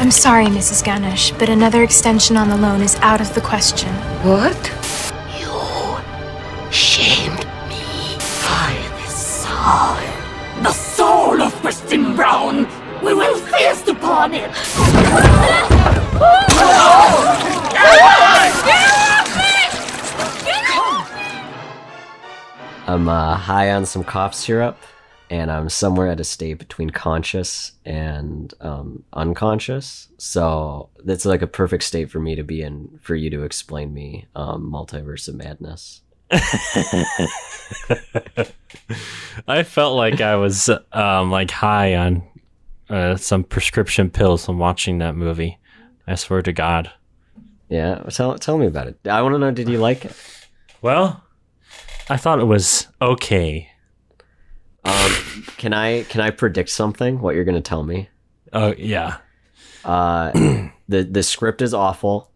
I'm sorry, Mrs. Ganush, but another extension on the loan is out of the question. What? You shamed me. I, the soul, the soul of Christine Brown. We will feast upon it. I'm uh, high on some cough syrup, and I'm somewhere at a state between conscious and um, unconscious. So that's like a perfect state for me to be in for you to explain me um, multiverse of madness. I felt like I was um, like high on uh, some prescription pills from watching that movie. I swear to God. Yeah, tell tell me about it. I want to know. Did you like it? Well, I thought it was okay. Um, can I can I predict something? What you're gonna tell me? Oh yeah. Uh, the the script is awful.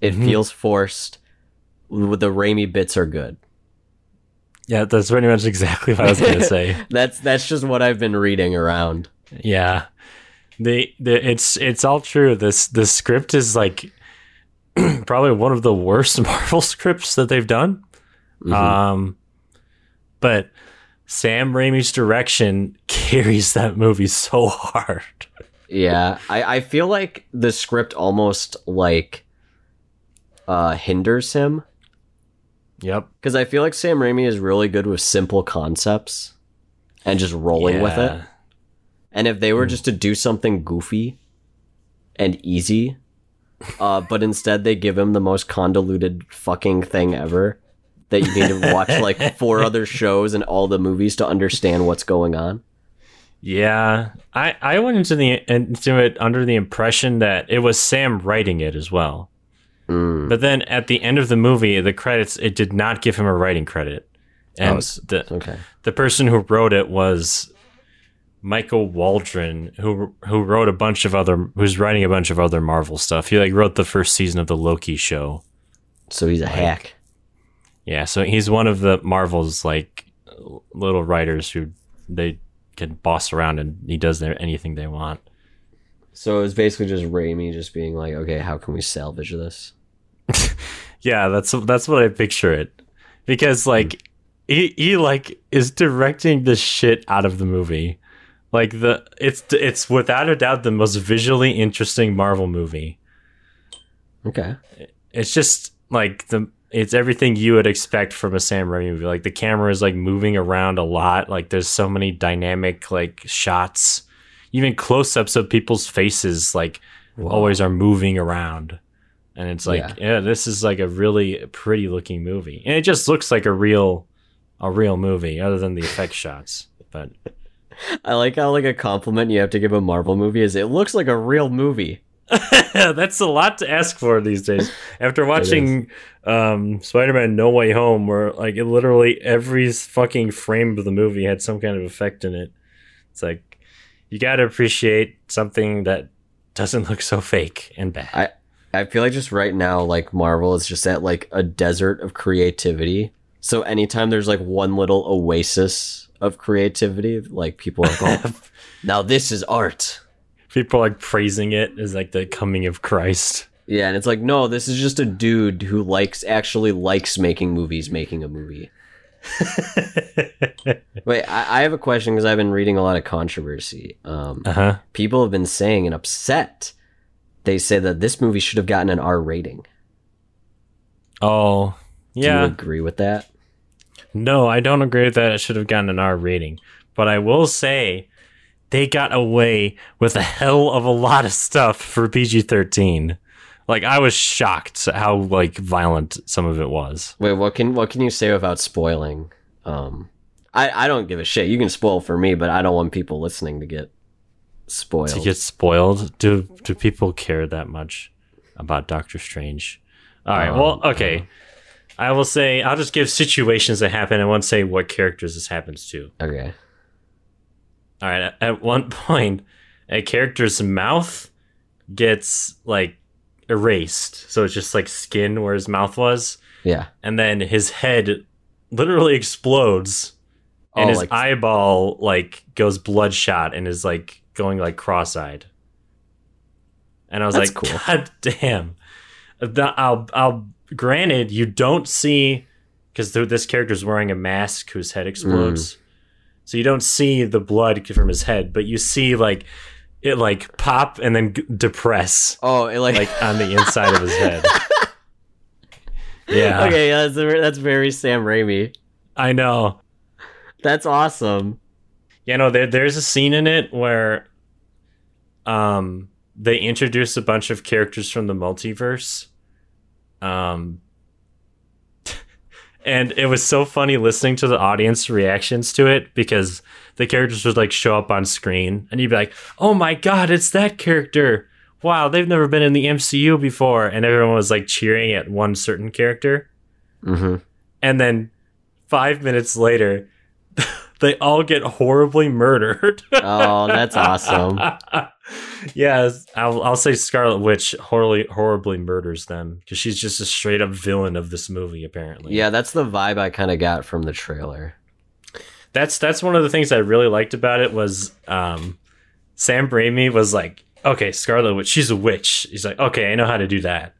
It Mhm. feels forced. The Raimi bits are good. Yeah, that's pretty much exactly what I was gonna say. That's that's just what I've been reading around. Yeah. The, the it's it's all true. This the script is like probably one of the worst Marvel scripts that they've done. Mhm. Um but Sam Raimi's direction carries that movie so hard. Yeah, I, I feel like the script almost like uh hinders him Yep. because I feel like Sam Raimi is really good with simple concepts and just rolling with it. And if they were just to do something goofy and easy, uh, but instead they give him the most convoluted fucking thing ever that you need to watch like four other shows and all the movies to understand what's going on. Yeah, I I went into the into it under the impression that it was Sam writing it as well. Mm. But then at the end of the movie, the credits it did not give him a writing credit, and Oh, the Okay. the person who wrote it was Michael Waldron, who who wrote a bunch of other who's writing a bunch of other Marvel stuff. He like wrote the first season of the Loki show. So he's a hack. Yeah, so he's one of the Marvel's like little writers who they can boss around and he does their anything they want. So it's basically just Raimi just being like, okay, how can we salvage this? Yeah, that's that's what I picture it. Because like he he like is directing the shit out of the movie. Like the it's it's without a doubt the most visually interesting Marvel movie. Okay. It's just like the it's everything you would expect from a Sam Raimi movie. Like the camera is like moving around a lot. Like there's so many dynamic like shots. Even close-ups of people's faces like always are moving around. And it's like, Yeah. yeah. this is like a really pretty looking movie. And it just looks like a real a real movie other than the effect shots. But I like how like a compliment you have to give a Marvel movie is it looks like a real movie. that's a lot to ask for these days. After watching um, Spider-Man: No Way Home, where like it literally every fucking frame of the movie had some kind of effect in it, it's like you got to appreciate something that doesn't look so fake and bad. I I feel like just right now, like Marvel is just at like a desert of creativity. So anytime there's like one little oasis of creativity, like people are like, oh, now this is art. People are like praising it as like the coming of Christ. Yeah, and it's like, no, this is just a dude who likes actually likes making movies, making a movie. Wait, I, I have a question because I've been reading a lot of controversy. Um, Uh huh. people have been saying and upset. They say that this movie should have gotten an R rating. Oh, Do you yeah. agree with that? No, I don't agree with that. It should have gotten an R rating. But I will say they got away with a hell of a lot of stuff for PG 13. Like, I was shocked at how, like, violent some of it was. Wait, what can what can you say without spoiling? Um, I I don't give a shit. You can spoil for me, but I don't want people listening to get spoiled. To get spoiled, do, do people care that much about Doctor Strange? All right, well, Um, okay. I will say, I'll just give situations that happen. I won't say what characters this happens to. okay. All right. at- one point, a character's mouth gets like erased, so it's just like skin where his mouth was, Yeah. and then his head literally explodes, and Oh, his like- eyeball like goes bloodshot and is like going like cross-eyed. and I was That's like, cool. God damn. I'll, I'll. Granted, you don't see because this character's wearing a mask whose head explodes, mm. So you don't see the blood from his head, but you see like it like pop and then g- depress Oh, it, like, like on the inside of his head. Yeah, okay, yeah, that's that's very Sam Raimi. I know. That's awesome. You know, there, there's a scene in it where um they introduce a bunch of characters from the multiverse. Um and it was so funny listening to the audience reactions to it because the characters would like show up on screen and you'd be like, "Oh my god, it's that character." Wow, they've never been in the MCU before and everyone was like cheering at one certain character hmm and then 5 minutes later they all get horribly murdered. Oh, that's awesome. yes, I'll, I'll say Scarlet Witch horribly horribly murders them because she's just a straight up villain of this movie. Apparently, Yeah, that's the vibe I kind of got from the trailer. that's that's one of the things I really liked about it was um, Sam Raimi was like, okay, Scarlet Witch, she's a witch. He's like, okay, I know how to do that,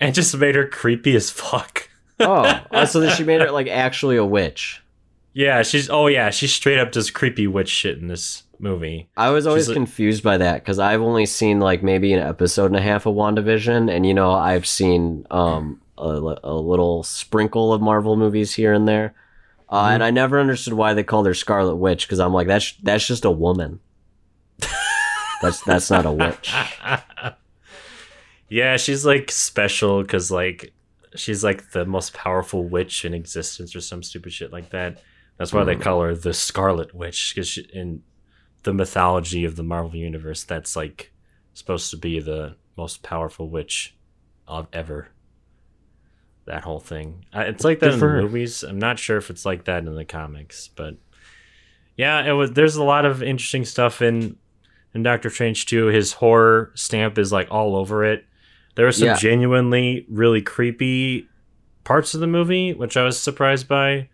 and just made her creepy as fuck. Oh, oh, so that she made her like actually a witch. Yeah, she's oh yeah, she straight up does creepy witch shit in this movie. I was always She's confused by that because I've only seen like maybe an episode and a half of WandaVision, and you know I've seen um a, a little sprinkle of Marvel movies here and there, uh, Mm-hmm. and I never understood why they called her Scarlet Witch because I'm like that's that's just a woman. that's that's not a witch. yeah, she's like special because like she's like the most powerful witch in existence or some stupid shit like that. That's why they call her the Scarlet Witch because in the mythology of the Marvel universe, that's like supposed to be the most powerful witch of ever. That whole thing. It's like that Good in for the movies. I'm not sure if it's like that in the comics, but yeah, it was. There's a lot of interesting stuff in in Doctor Strange 2. His horror stamp is like all over it. There were some Yeah. genuinely really creepy parts of the movie, which I was surprised by.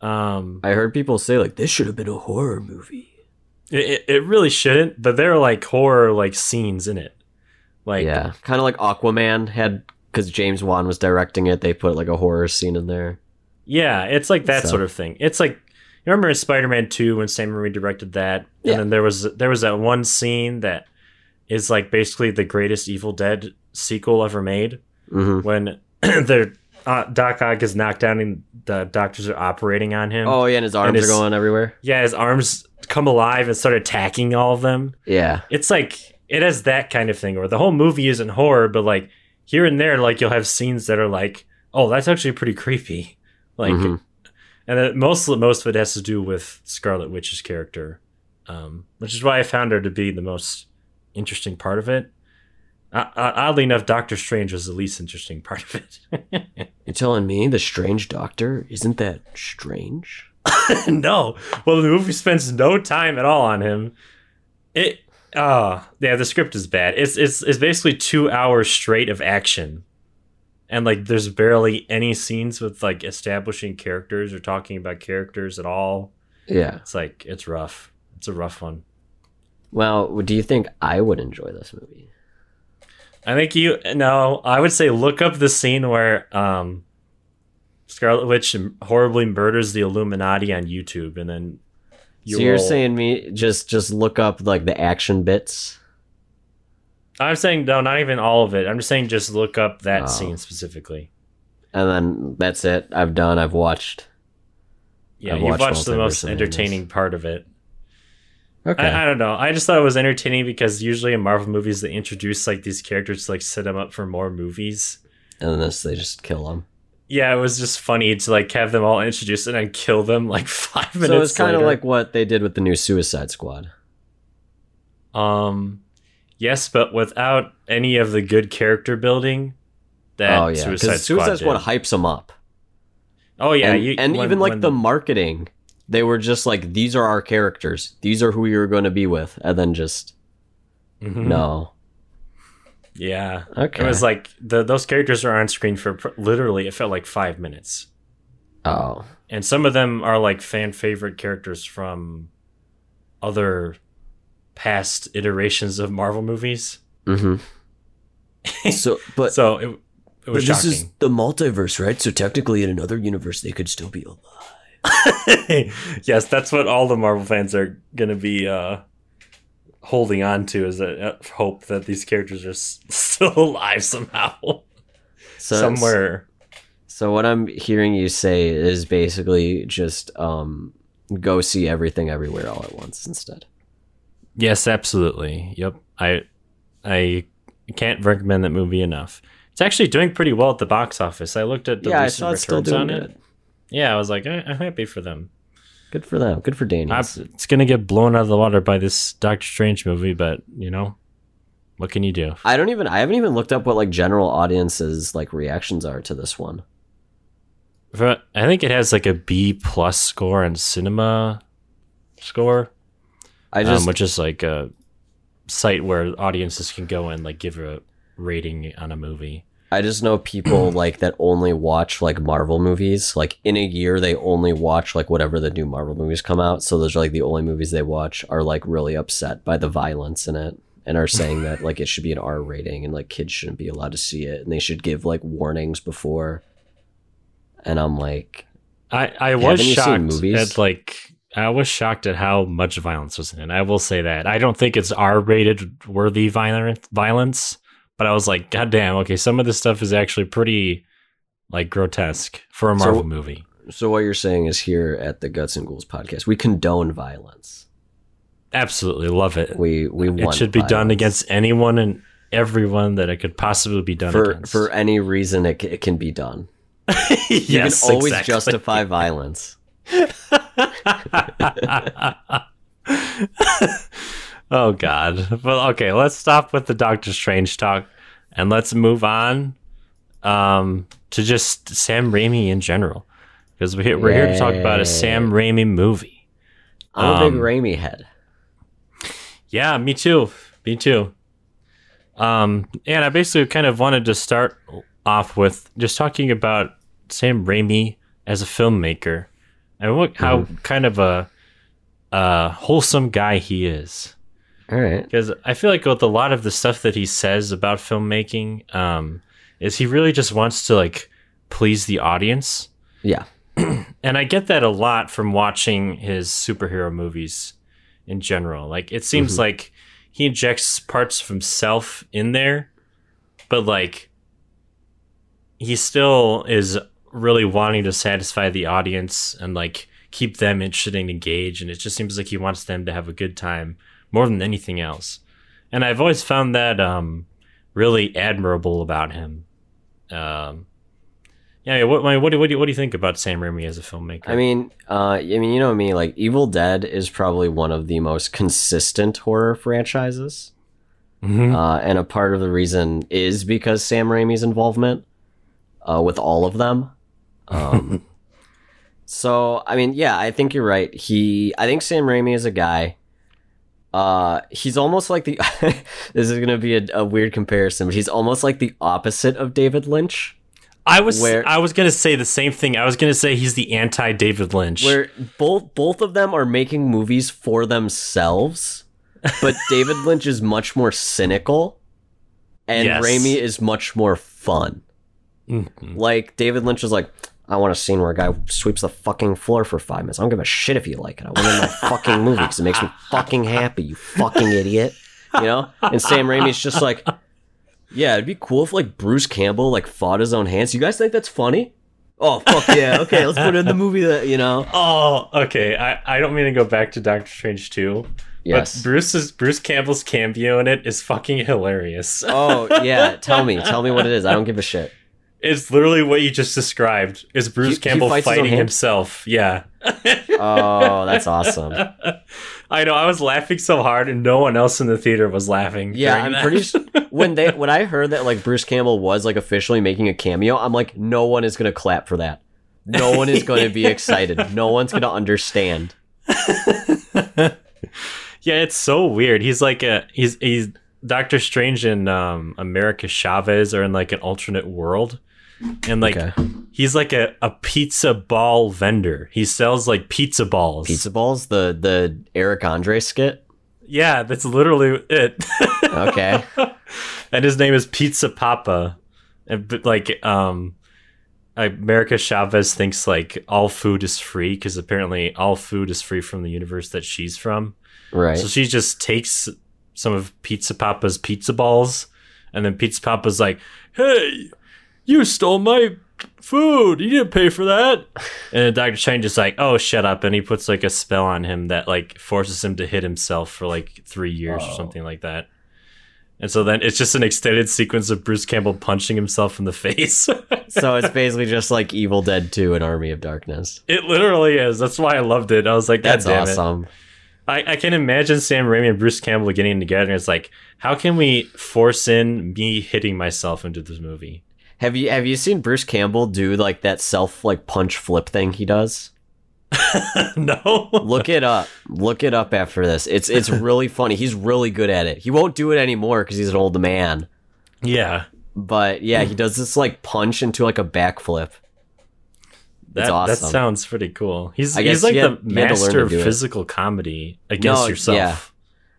Um, I heard people say like this should have been a horror movie. It, it- it really shouldn't, but there are like horror like scenes in it. Like yeah, kind of like Aquaman had because James Wan was directing it. They put like a horror scene in there. Yeah, it's like that So- sort of thing. It's like you remember in Spider-Man 2 when Sam Raimi directed that, Yeah. and then there was there was that one scene that is like basically the greatest Evil Dead sequel ever made hmm when their uh, Doc Ock is knocked down and the doctors are operating on him. Oh yeah, and his arms his- are going everywhere. Yeah, his arms come alive and start attacking all of them. Yeah, It's like it has that kind of thing, where the whole movie isn't horror, but like here and there, like you'll have scenes that are like, oh, that's actually pretty creepy. Like, Mhm. and it, most most of it has to do with Scarlet Witch's character, um, which is why I found her to be the most interesting part of it. Uh, oddly enough, Doctor Strange was the least interesting part of it. You're telling me the strange doctor isn't that strange? no. Well, the movie spends no time at all on him. It uh yeah, the script is bad. It's it's it's basically 2 hours straight of action. And like there's barely any scenes with like establishing characters or talking about characters at all. Yeah. It's like it's rough. It's a rough one. Well, do you think I would enjoy this movie? I think you no, I would say look up the scene where um Scarlet Witch horribly murders the Illuminati on YouTube and then you so you're will- saying me just just look up like the action bits? I'm saying no, not even all of it. I'm just saying just look up that Oh. scene specifically. And then that's it. I've done. I've watched. Yeah, I've you've watched watched the most entertaining part of it. Okay. I, I don't know. I just thought it was entertaining because usually in Marvel movies they introduce like these characters to like set them up for more movies. and then this, they just kill them. Yeah, it was just funny to like have them all introduced and then kill them like five minutes. So it's kind of like what they did with the new Suicide Squad. um, yes, but without any of the good character building that oh yeah, Suicide because Squad. Suicide Squad did. hypes them up. Oh yeah, and, you, and when- even like when- the marketing, they were just like, "These are our characters. These are who you're going to be with," and then just Mhm. no. Yeah. Okay. It was like the those characters are on screen for pr- literally it felt like 5 minutes. Oh, And some of them are like fan favorite characters from other past iterations of Marvel movies. mm-hmm. So, but So it, it was but this shocking. is the multiverse, right? So technically, in another universe, they could still be alive. yes, that's what all the Marvel fans are going to be uh, holding on to is that uh, hope that these characters are s- still alive somehow, So, somewhere. So what I'm hearing you say is basically just um, go see everything everywhere all at once instead. Yes, absolutely. Yep. I I can't recommend that movie enough. It's actually doing pretty well at the box office. I looked at the yeah, I recent saw it's still returns doing on good. Yeah, I was like, I, I'm happy for them. Good for them. Good for Danny. I- it's gonna get blown out of the water by this Doctor Strange movie, but you know, what can you do? I don't even. I haven't even looked up what like general audiences like reactions are to this one. But I think it has like a B plus score on Cinema score, I just um, which is like a site where audiences can go and like give a rating on a movie. I just know people like that only watch like Marvel movies. Like in a year, they only watch like whatever the new Marvel movies come out. So those are like the only movies they watch. Are like really upset by the violence in it and are saying that like it should be an R rating and like kids shouldn't be allowed to see it and they should give like warnings before. And I'm like, I I was Haven't you seen shocked at like I was shocked at how much violence was in it. I will say that I don't think it's R rated worthy violent violence, but I was like, God damn, okay, some of this stuff is actually pretty like grotesque for a So- Marvel movie. so what you're saying is here at the Guts and Ghouls podcast, we condone violence. Absolutely love it. We we it should be done against anyone and everyone that it could possibly be done for against. for any reason it, it can be done. You yes, can always exactly. justify violence. oh God. Well, okay, let's stop with the Doctor Strange talk and let's move on um, to just Sam Raimi in general. Because we're here, we're here to talk about a Sam Raimi movie. I'm a Um, big Raimi head. Yeah, me too. Me too. Um, and I basically kind of wanted to start off with just talking about Sam Raimi as a filmmaker and what how kind of a, a wholesome guy he is. All right. Because I feel like with a lot of the stuff that he says about filmmaking, um, is he really just wants to like please the audience. Yeah. And I get that a lot from watching his superhero movies in general. Like it seems like he injects parts of himself in there, but like he still is really wanting to satisfy the audience and like keep them interested and engaged. And it just seems like he wants them to have a good time more than anything else. And I've always found that um, really admirable about him. Um, yeah, what, what, do, what, do you, what do you think about Sam Raimi as a filmmaker? I mean, uh, I mean, you know me. Like, Evil Dead is probably one of the most consistent horror franchises, Mhm. uh, and a part of the reason is because Sam Raimi's involvement uh, with all of them. Um, so, I mean, yeah, I think you're right. He, I think Sam Raimi is a guy. Uh, he's almost like the. this is gonna be a, a weird comparison, but he's almost like the opposite of David Lynch. I was where- I was gonna say the same thing. I was gonna say he's the anti David Lynch. where both both of them are making movies for themselves, but David Lynch is much more cynical, and Yes. Raimi is much more fun. Mhm. Like David Lynch is like, I want a scene where a guy sweeps the fucking floor for five minutes. I don't give a shit if you like it. I want it in my fucking movie because it makes me fucking happy. You fucking idiot. You know. And Sam Raimi's just like, yeah, it'd be cool if like Bruce Campbell like fought his own hands. You guys think that's funny? Oh fuck yeah! Okay, let's put it in the movie that you know. Oh, okay. I, I don't mean to go back to Doctor Strange 2. Yes. But Bruce's Bruce Campbell's cameo in it is fucking hilarious. Oh yeah, tell me, tell me what it is. I don't give a shit. It's literally what you just described. Is Bruce He- he Campbell own fighting himself? Yeah. Oh, that's awesome. I know. I was laughing so hard, and no one else in the theater was laughing. Yeah, I'm that. pretty. Sure, when they when I heard that like Bruce Campbell was like officially making a cameo, I'm like, no one is gonna clap for that. No one is going to be excited. No one's gonna understand. yeah, it's so weird. He's like a he's he's Doctor Strange and um, America Chavez are in like an alternate world, and like Okay. he's like a, a pizza ball vendor. He sells like pizza balls. Pizza balls, the the Eric Andre skit. Yeah, that's literally it. Okay. and his name is Pizza Papa. And but, like um America Chavez thinks like all food is free because apparently all food is free from the universe that she's from. Right. So she just takes some of Pizza Papa's pizza balls, and then Pizza Papa's like, "Hey, you stole my food. You didn't pay for that." And Doctor Chang just like, "Oh, shut up!" And he puts like a spell on him that like forces him to hit himself for like three years or Oh. something like that. And so then it's just an extended sequence of Bruce Campbell punching himself in the face. so it's basically just like Evil Dead 2 and Army of Darkness. it literally is. That's why I loved it. I was like, That's God it. awesome. I, I can imagine Sam Raimi and Bruce Campbell getting together and it's like, how can we force in me hitting myself into this movie? Have you have you seen Bruce Campbell do like that self like punch flip thing he does? no. Look it up. Look it up after this. It's it's really funny. He's really good at it. He won't do it anymore because he's an old man. Yeah. But yeah, he does this like punch into like a backflip. That, that sounds pretty cool. He's I he's like he the had- he had to learn master of do it. physical comedy against No, yourself.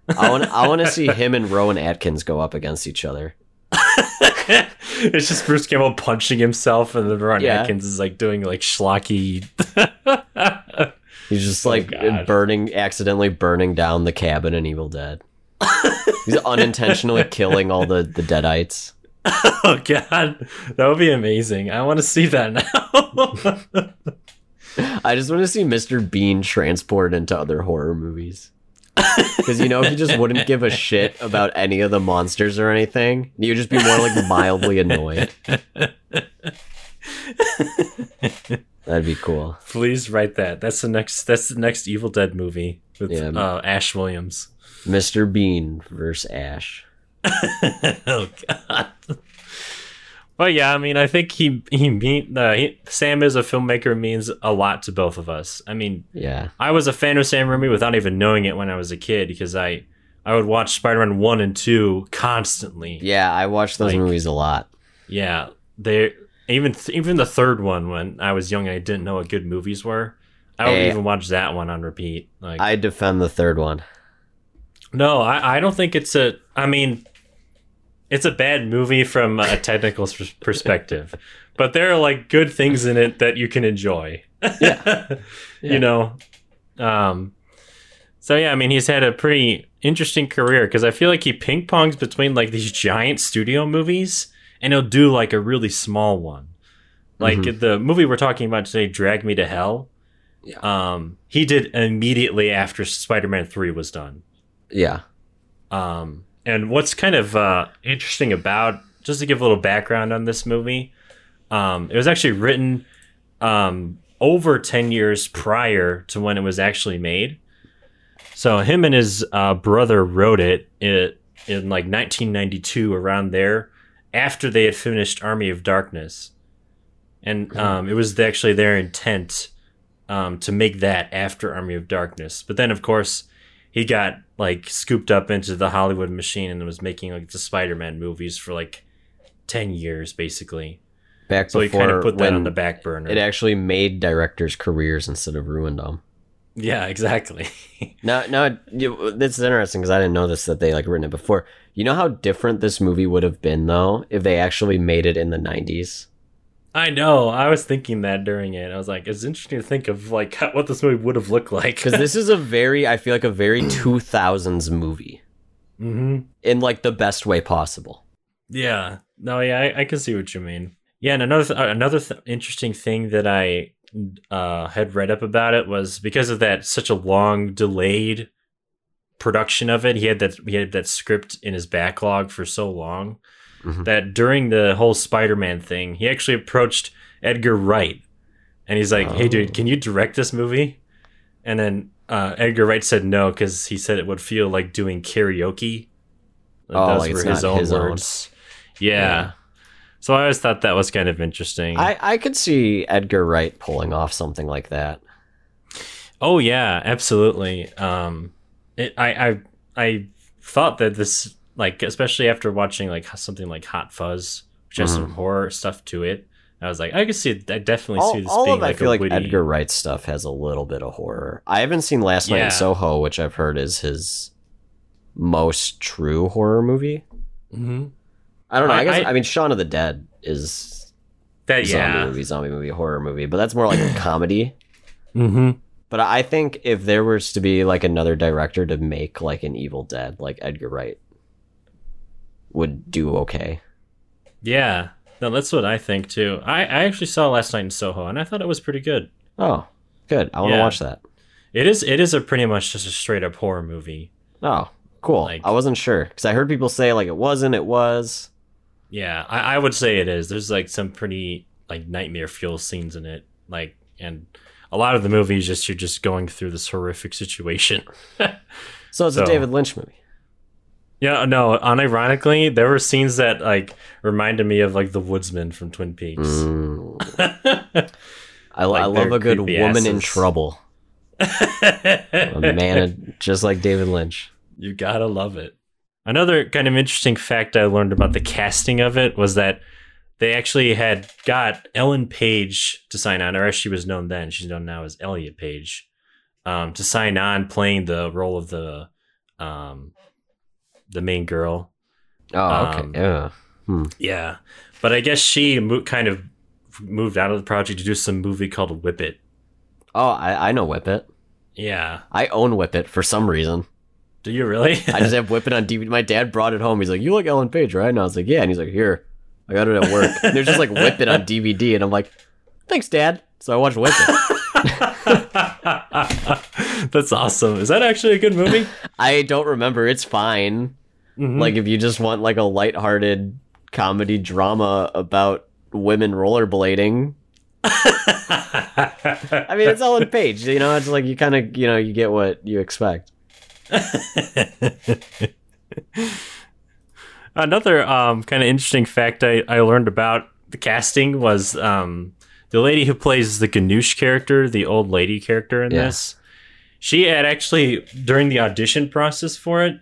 yeah. I want I want to see him and Rowan Atkins go up against each other. it's just Bruce Campbell punching himself and then Ron Yeah. Atkins is like doing like schlocky He's just oh, like Oh, burning, accidentally burning down the cabin in Evil Dead. He's unintentionally killing all the the deadites. Oh god. That would be amazing. I want to see that now. I just want to see Mr. Bean transported into other horror movies. Because you know he just wouldn't give a shit about any of the monsters or anything. You'd just be more like mildly annoyed. That'd be cool. Please write that. That's the next. That's the next Evil Dead movie with Yeah. uh, Ash Williams. Mr. Bean versus Ash. oh God. Well, yeah. I mean, I think he he mean uh, he, Sam as a filmmaker means a lot to both of us. I mean, Yeah. I was a fan of Sam Raimi without even knowing it when I was a kid because I I would watch Spider Man one and two constantly. Yeah, I watched those Like- movies a lot. Yeah, they even even the third one when I was young and I didn't know what good movies were. I would Hey. even watch that one on repeat. Like I defend the third one. No, I, I don't think it's a. I mean, it's a bad movie from a technical perspective, but there are like good things in it that you can enjoy. Yeah. you know. Um. So yeah, I mean, he's had a pretty interesting career because I feel like he ping pongs between like these giant studio movies, and he'll do like a really small one. Like Mhm. the movie we're talking about today, "Drag Me to Hell." Yeah. Um, he did immediately after Spider-Man Three was done. Yeah. Um, and what's kind of uh, interesting about, just to give a little background on this movie, um, it was actually written um, over 10 years prior to when it was actually made. So him and his uh, brother wrote it, it in like 1992, around there, after they had finished Army of Darkness. And um, it was actually their intent um, to make that after Army of Darkness. But then, of course, he got like scooped up into the Hollywood machine and was making like the Spider-Man movies for like 10 years basically. Back So he kind of put that on the back burner. it actually made directors' careers instead of ruined them. yeah, exactly. Now, now you, this is interesting because I didn't know this that they like written it before. You know how different this movie would have been though if they actually made it in the '90s. I know. I was thinking that during it. I was like, it's interesting to think of like what this movie would have looked like. Because this is a very, I feel like a very 2000s movie hmm in like the best way possible. Yeah. No, yeah, I, I can see what you mean. Yeah, and another th- uh, another th- interesting thing that I uh, had read up about it was because of that such a long delayed production of it. He had that he had that script in his backlog for so long Mhm. that during the whole Spider-Man thing, he actually approached Edgar Wright, and he's like, "Hey, Oh. dude, can you direct this movie?" And then uh, Edgar Wright said no because he said it would feel like doing karaoke. Oh, Those like were it's his not own his own. words. Yeah. Yeah. So I always thought that was kind of interesting. I, I could see Edgar Wright pulling off something like that. oh yeah, absolutely. Um, it, I I I thought that this like especially after watching like something like Hot Fuzz, which has some horror stuff to it. I was like, I could see, I definitely see All, this all being of like I feel like witty. Edgar Wright stuff has a little bit of horror. I haven't seen Last Night Yeah. in Soho, which I've heard is his most true horror movie. Mhm. I don't know. I, I- guess I- I, mean Shaun of the Dead is That zombie yeah. movie, zombie movie, horror movie, but that's more like a comedy. Mm-hmm. But I think if there was to be like another director to make like an Evil Dead, like Edgar Wright would do okay. Yeah. No, that's what I think too. I, I actually saw last night in Soho and I thought it was pretty good. Oh, good. I want to Yeah. watch that. It is it is a pretty much just a straight up horror movie. Oh, cool. Like- I wasn't sure because I heard people say like it wasn't, it was. Yeah, I, I would say it is. There's like some pretty like nightmare fuel scenes in it. Like and a lot of the movie is just you're just going through this horrific situation. So it's So- a David Lynch movie. Yeah, no, unironically, there were scenes that like reminded me of like the woodsman from Twin Peaks. Mm. I, Like I love a good woman in trouble. A man just like David Lynch. You gotta love it. Another kind of interesting fact I learned about the casting of it was that they actually had got Ellen Page to sign on, or as she was known then, she's known now as Elliot Page, um, to sign on playing the role of the um, the main girl. Oh, okay. Um, yeah. Yeah, but I guess she mo- kind of moved out of the project to do some movie called Whip It. Oh, I, I know Whip It. Yeah, I own Whip It for some reason. do you really? I just have Whip It on DVD. My dad brought it home. He's like, "You like Ellen Page, right?" And I was like, "Yeah." And he's like, "Here, I got it at work." and they're just like Whip It on DVD, and I'm like, "Thanks, Dad." So I watched Whip It. That's awesome. Is that actually a good movie? I don't remember. It's fine. Mhm. Like if you just want like a lighthearted comedy drama about women rollerblading. I mean, it's Ellen Page. You know, it's like you kind of you know you get what you expect. Another um, kind of interesting fact I, I learned about the casting was um, the lady who plays the Ganush character, the old lady character in Yeah. this. She had actually during the audition process for it,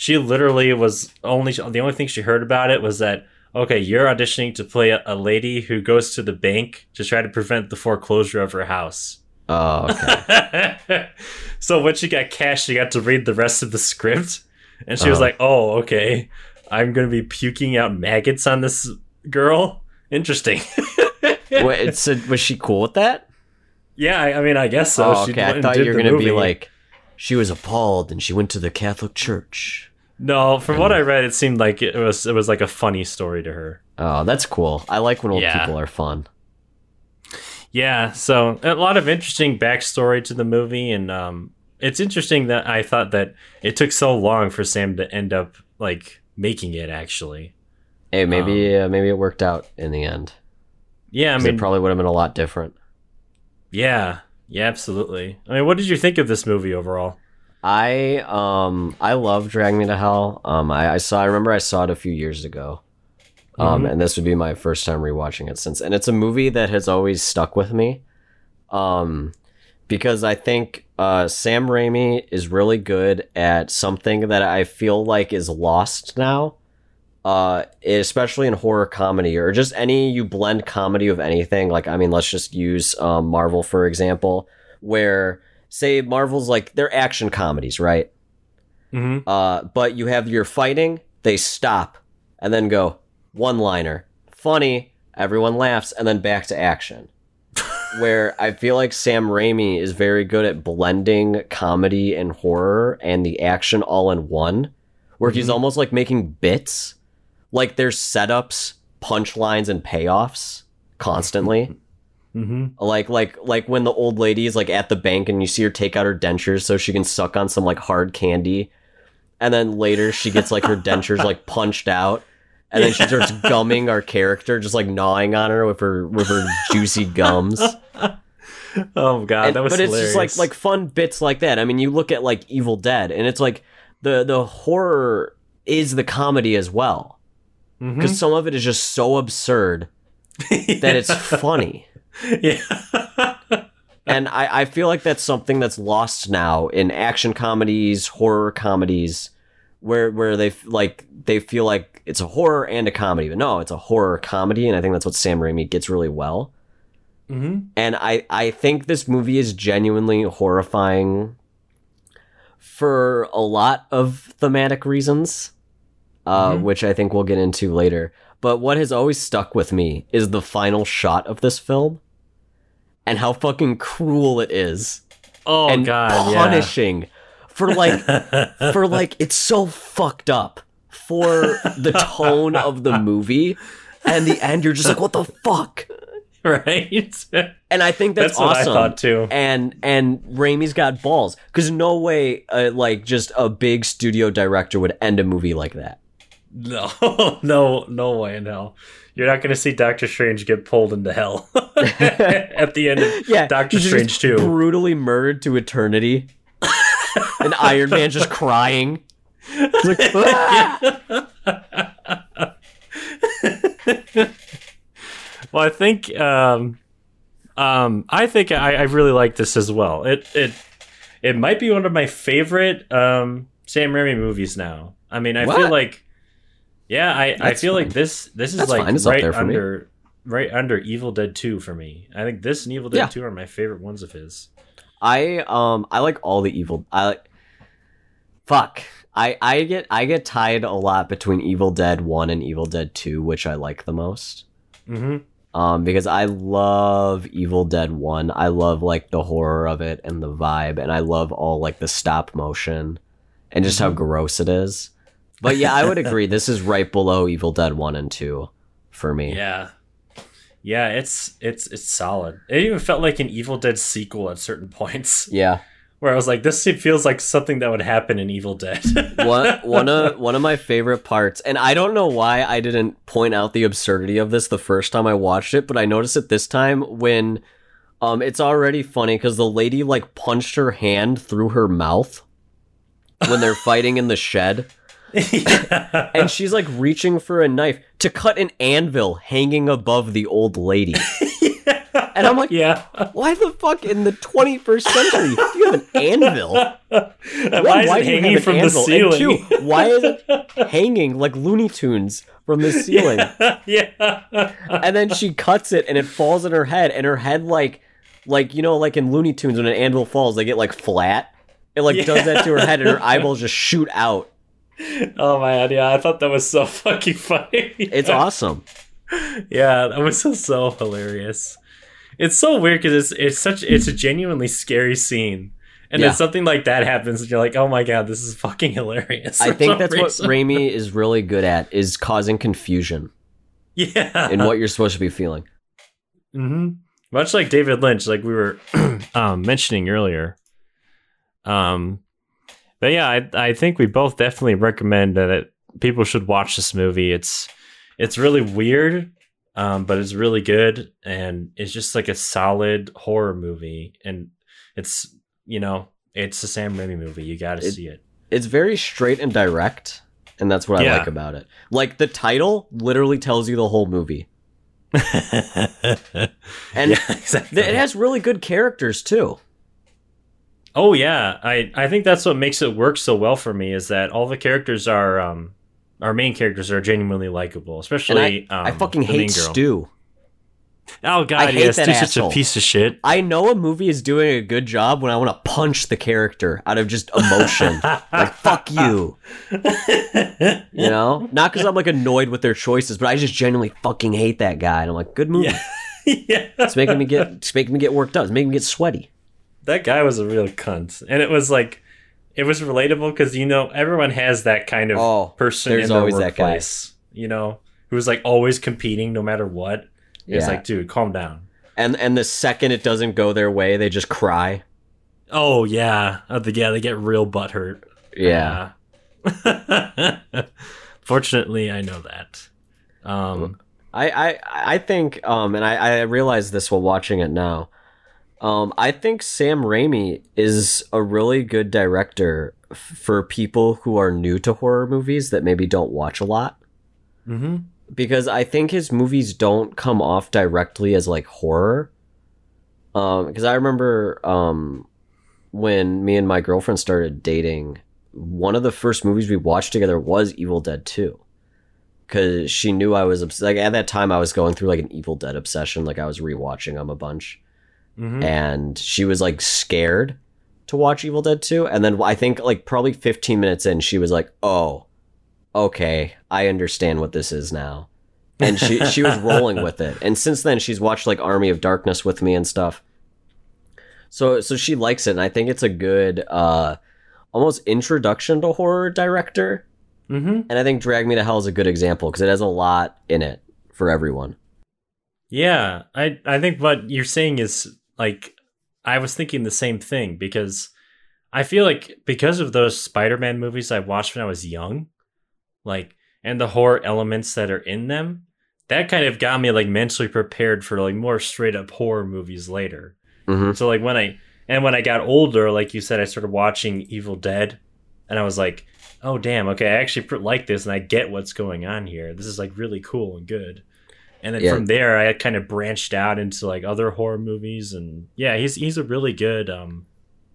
she literally was only the only thing she heard about it was that okay, you're auditioning to play a, a lady who goes to the bank to try to prevent the foreclosure of her house. Oh, okay. so when she got cast, she got to read the rest of the script, and she was Uh-huh. like, "Oh, okay, I'm gonna be puking out maggots on this girl. Interesting." Wait, so was she cool with that? yeah, I, I mean, I guess so. oh, okay. I thought you were gonna be like, she was appalled and she went to the Catholic Church. no. From what I read, it seemed like it was it was like a funny story to her. Oh, that's cool. I like when old Yeah. people are fun. Yeah, so a lot of interesting backstory to the movie, and um, it's interesting that I thought that it took so long for Sam to end up like making it. Actually, Hey, maybe uh, maybe it worked out in the end. yeah, Um, I 'Cause mean, it probably would have been a lot different. yeah, yeah, absolutely. I mean, what did you think of this movie overall? I um I love Drag Me to Hell. Um I, I saw I remember I saw it a few years ago. Um and this would be my first time rewatching it since and it's a movie that has always stuck with me. Um because I think uh Sam Raimi is really good at something that I feel like is lost now. Uh especially in horror comedy or just any you blend comedy with anything like I mean let's just use um Marvel for example where say Marvel's like they're action comedies, right? Mm-hmm. Uh, but you have your fighting, they stop and then go one liner, funny, everyone laughs, and then back to action. Where I feel like Sam Raimi is very good at blending comedy and horror and the action all in one, where he's almost like making bits, like there's setups, punchlines, and payoffs constantly. Mm-hmm. Like like like when the old lady is like at the bank and you see her take out her dentures so she can suck on some like hard candy. And then later she gets like her dentures like punched out. And then she starts gumming our character, just like gnawing on her with her with her juicy gums. Oh god, And- that was but it's just like like fun bits like that. I mean, you look at like Evil Dead, and it's like the the horror is the comedy as well, Because some of it is just so absurd that it's funny. yeah. and I, I feel like that's something that's lost now in action comedies, horror comedies, where where they like they feel like it's a horror and a comedy, but no, it's a horror comedy, and I think that's what Sam Raimi gets really well. mm-hmm. And I I think this movie is genuinely horrifying for a lot of thematic reasons. Uh, Mhm. which I think we'll get into later. But what has always stuck with me is the final shot of this film and how fucking cruel it is Oh and god, punishing for like for like it's so fucked up for the tone of the movie and the end you're just like what the fuck right. and i think that's, That's what I awesome thought too. and and Raimi's got balls because no way uh, like just a big studio director would end a movie like that No, no, no way in hell. You're not going to see Doctor Strange get pulled into hell at the end of yeah Doctor Strange 2. brutally murdered to eternity and iron man just crying like, "Ah!" Well, I think um, um, I think I, I really like this as well. It it it might be one of my favorite um, Sam Raimi movies now. I mean, I feel like yeah, I, I feel like this this is That's like fine. Right under right under Evil Dead 2 for me. I think this and Evil Dead Yeah. 2 are my favorite ones of his. I um I like all the evil I like fuck. I I get I get tied a lot between Evil Dead 1 and Evil Dead 2, which I like the most. hmm Um because I love Evil Dead 1. I love like the horror of it and the vibe and I love all like the stop motion and just how gross it is. But yeah, I would agree this is right below Evil Dead 1 and 2 for me. Yeah. Yeah, it's it's it's solid. It even felt like an Evil Dead sequel at certain points, Yeah. where I was like, "This feels like something that would happen in Evil Dead." one one of one of my favorite parts, and I don't know why I didn't point out the absurdity of this the first time I watched it, but I noticed it this time when um it's already funny because the lady like punched her hand through her mouth when they're fighting in the shed. Yeah. And she's like reaching for a knife to cut an anvil hanging above the old lady. And I'm like, yeah. why the fuck in the 21st century do you have an anvil? One, why is do it hanging from the ceiling? And two, why is it hanging like Looney Tunes from the ceiling? yeah. And then she cuts it and it falls in her head, and her head like like you know, like in Looney Tunes when an anvil falls, they get like flat. It like does that to her head and her eyeballs just shoot out. Oh my god, yeah, I thought that was so fucking funny. It's awesome. Yeah, that was so, so hilarious. It's so weird because it's it's such it's a genuinely scary scene, and Yeah. then something like that happens, and you're like, oh my god, this is fucking hilarious. I think that's reason. what Raimi is really good at is causing confusion yeah in what you're supposed to be feeling. hmm Much like David Lynch, like we were um, mentioning earlier. Um, but yeah, I I think we both definitely recommend that it, people should watch this movie. It's it's really weird, um, but it's really good, and it's just like a solid horror movie, and it's you know it's a Sam Raimi movie. You got to see it. It's very straight and direct, and that's what I Yeah. like about it. Like the title literally tells you the whole movie. And yeah, exactly. It has really good characters too. Oh yeah, I I think that's what makes it work so well for me is that all the characters are um our main characters are genuinely likable, And especially I, um, I fucking hate. Stu. Oh god, I hate yes, that Stu's such a piece of shit. I know a movie is doing a good job when I want to punch the character out of just emotion. like fuck you, you know? Not because I'm like annoyed with their choices, but I just genuinely fucking hate that guy. And I'm like, good movie. Yeah. yeah, It's making me get, it's making me get worked up. It's making me get sweaty. That guy was a real cunt, and it was like it was relatable because you know everyone has that kind of Oh, person there's in their always that guy. workplace, you know, who's like always competing no matter what. It's like, dude, calm down. And and the second it doesn't go their way, they just cry. Oh yeah, uh, the, yeah, they get real butthurt. Yeah. Yeah. Fortunately, I know that. Um, I, I I think um and I, I realize this while watching it now. Um I think Sam Raimi is a really good director f- for people who are new to horror movies that maybe don't watch a lot mhm. because I think his movies don't come off directly as like horror. Um because I remember um when me and my girlfriend started dating, one of the first movies we watched together was Evil Dead 2 because she knew I was obs- like at that time I was going through like an Evil Dead obsession. Like I was rewatching them a bunch, Mhm. and she was like scared to watch Evil Dead 2. And then I think like probably 15 minutes in, she was like, "Oh, okay, I understand what this is now. And she she was rolling with it. And since then she's watched like Army of Darkness with me and stuff. So so she likes it and I think it's a good uh almost introduction to horror director. Mm-hmm. And I think Drag Me to Hell is a good example because it has a lot in it for everyone. Yeah, I I think what you're saying is like I was thinking the same thing because I feel like because of those Spider-Man movies I watched when I was young, like and the horror elements that are in them, that kind of got me like mentally prepared for like more straight up horror movies later. Mhm. So like when I and when I got older, like you said, I started watching Evil Dead, and I was like, oh damn, okay, I actually like this, and I get what's going on here. This is like really cool and good. And then Yeah. from there, I kind of branched out into like other horror movies, and yeah, he's he's a really good um,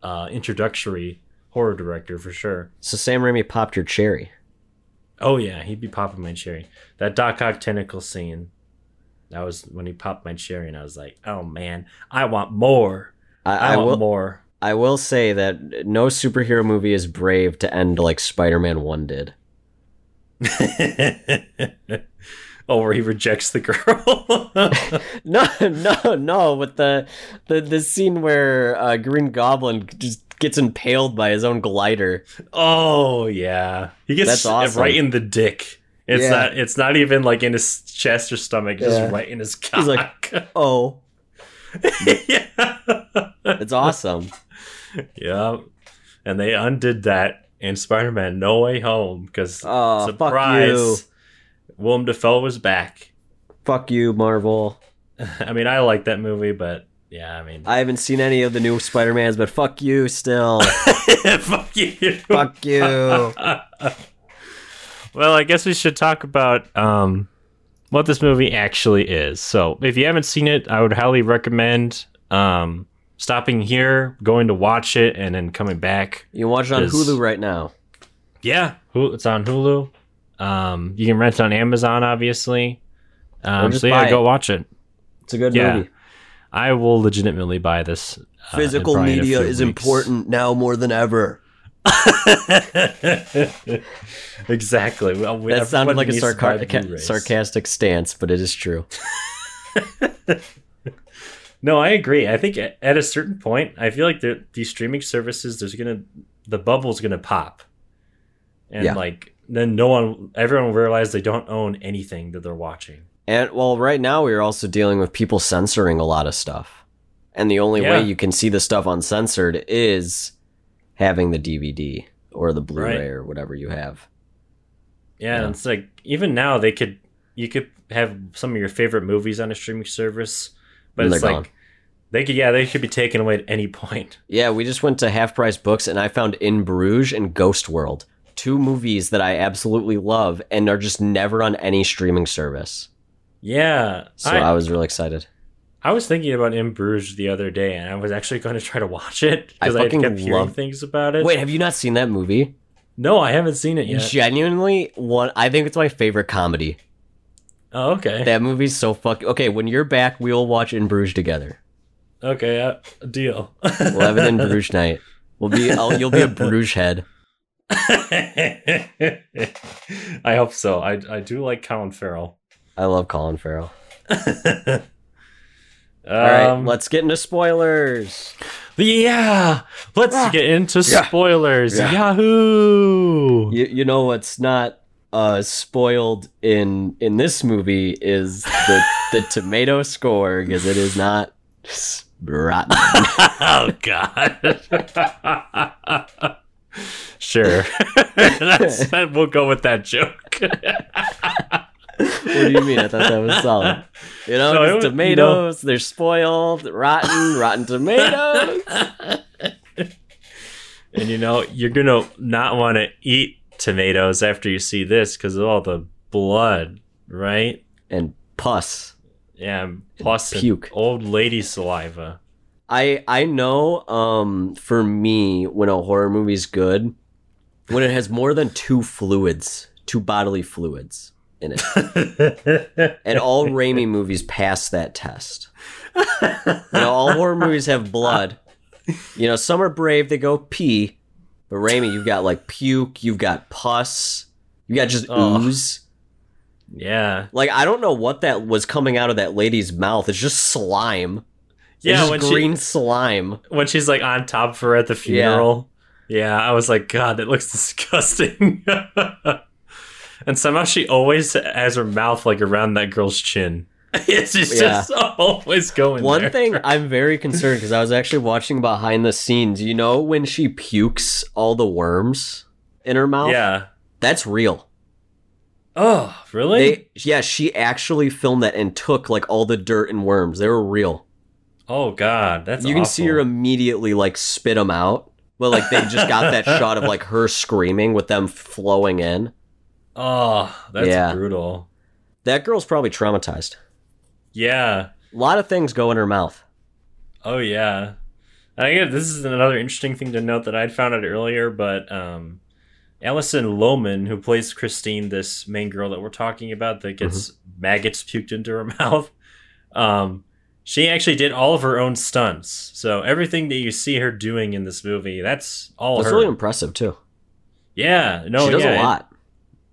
uh, introductory horror director for sure. So Sam Raimi popped your cherry. Oh yeah, he'd be popping my cherry. That Doc Ock tentacle scene, that was when he popped my cherry, and I was like, oh man, I want more. I, I, I want will more. I will say that no superhero movie is brave to end like Spider-Man 1 did. oh, where he rejects the girl. No, no, no, with the the, the scene where uh, Green Goblin just gets impaled by his own glider. oh yeah, he gets That's awesome. right in the dick. It's Yeah. not. It's not even like in his chest or stomach. It's Yeah. just right in his cock. He's like- Oh, yeah, it's awesome. yeah. And they undid that in Spider-Man: No Way Home because Oh, surprise. Willem Dafoe was back. Fuck you, Marvel. I mean, I like that movie, but yeah, I mean, I haven't seen any of the new Spider-Mans, but fuck you still. fuck you. fuck you. well, I guess we should talk about um, what this movie actually is. So, if you haven't seen it, I would highly recommend um, stopping here, going to watch it, and then coming back. You can watch it on Is- Hulu right now. Yeah, it's on Hulu. Um, you can rent it on Amazon, obviously. Um, so buy yeah, it. go watch it. It's a good Yeah. movie. I will legitimately buy this. uh, Physical probably in a media is weeks. important now more than ever. exactly. Well, we- That sounded like a needs sarca- sarcastic stance, but it is true. No, I agree. I think at at a certain point, I feel like the- these streaming services, there's gonna the bubble's gonna pop, and Yeah. like then no one, everyone will realize they don't own anything that they're watching. And well, right now we are also dealing with people censoring a lot of stuff. And the only Yeah. way you can see the stuff uncensored is having the DVD or the Blu-ray Right. or whatever you have. Yeah, Yeah. and it's like even now they could you could have some of your favorite movies on a streaming service, but And it's like gone. they could yeah they could be taken away at any point. Yeah, we just went to Half Price Books and I found In Bruges and Ghost World, two movies that I absolutely love and are just never on any streaming service. Yeah, So I, I, was really excited. I was thinking about In Bruges the other day, and I was actually going to try to watch it I because I, fucking kept hearing love- things about it. Wait, have you not seen that movie? no, I haven't seen it yet. Genuinely, one I think it's my favorite comedy. oh, okay. That movie's so fucking Okay, when you're back, we will watch In Bruges together. Okay, uh, deal. We'll have an In Bruges night. We'll be I'll, you'll be a Bruges head. I hope so. I I do like Colin Farrell. I love Colin Farrell. um, All right, let's get into spoilers. yeah, let's get into Yeah. spoilers. Yeah. Yahoo! You you know what's not uh spoiled in in this movie is the the tomato score because it is not rotten. oh God. Sure, That's, that, we'll go with that joke. what do you mean? I thought that was solid. You know, No, was- you tomatoes, they're spoiled, rotten, rotten tomatoes. And you know, you're gonna not want to eat tomatoes after you see this because of all the blood, right? And pus. Yeah, plus an puke. old lady saliva. I I know um for me when a horror movie's good when it has more than two fluids, two bodily fluids in it. and all Raimi movies pass that test. You know, all horror movies have blood. You know, some are brave, they go pee. But Raimi, you've got like puke, you've got pus, You got just Oh. ooze. Yeah. Like I don't know what that was coming out of that lady's mouth. It's just slime. It's Yeah, just when green she slime. when she's like on top of her at the funeral. Yeah, I was like, God, that looks disgusting. and somehow she always has her mouth like around that girl's chin. it's just, Yeah. just always going One there. thing I'm very concerned because I was actually watching behind the scenes. You know when she pukes all the worms in her mouth? Yeah. That's real. Oh, really? They yeah, she actually filmed that and took like all the dirt and worms. They were real. oh God, that's you can see her immediately like spit them out. But like they just got that shot of like her screaming with them flowing in. Oh, that's Yeah. brutal. That girl's probably traumatized. Yeah. A lot of things go in her mouth. Oh yeah. I guess this is another interesting thing to note that I'd found out earlier, but um Alison Lohman, who plays Christine, this main girl that we're talking about that gets Mm-hmm. maggots puked into her mouth, um, she actually did all of her own stunts. So everything that you see her doing in this movie, that's all That's her. really impressive too. yeah, no, she does yeah, a lot.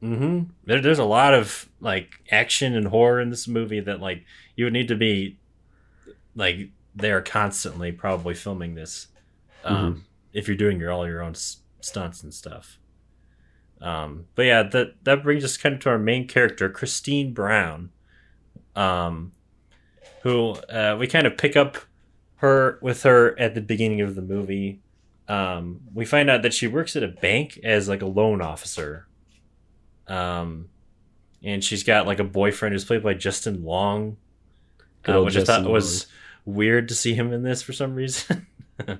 mm-hmm There, there's a lot of like action and horror in this movie that like you would need to be like there constantly, probably filming this, um, if you're doing your all your own s- stunts and stuff. Um, but yeah, that that brings us kind of to our main character, Christine Brown, um, who uh, we kind of pick up her with her at the beginning of the movie. Um, we find out that she works at a bank as like a loan officer. Um, and she's got like a boyfriend who's played by Justin Long, uh, old which I Justin thought was weird to see him in this for some reason.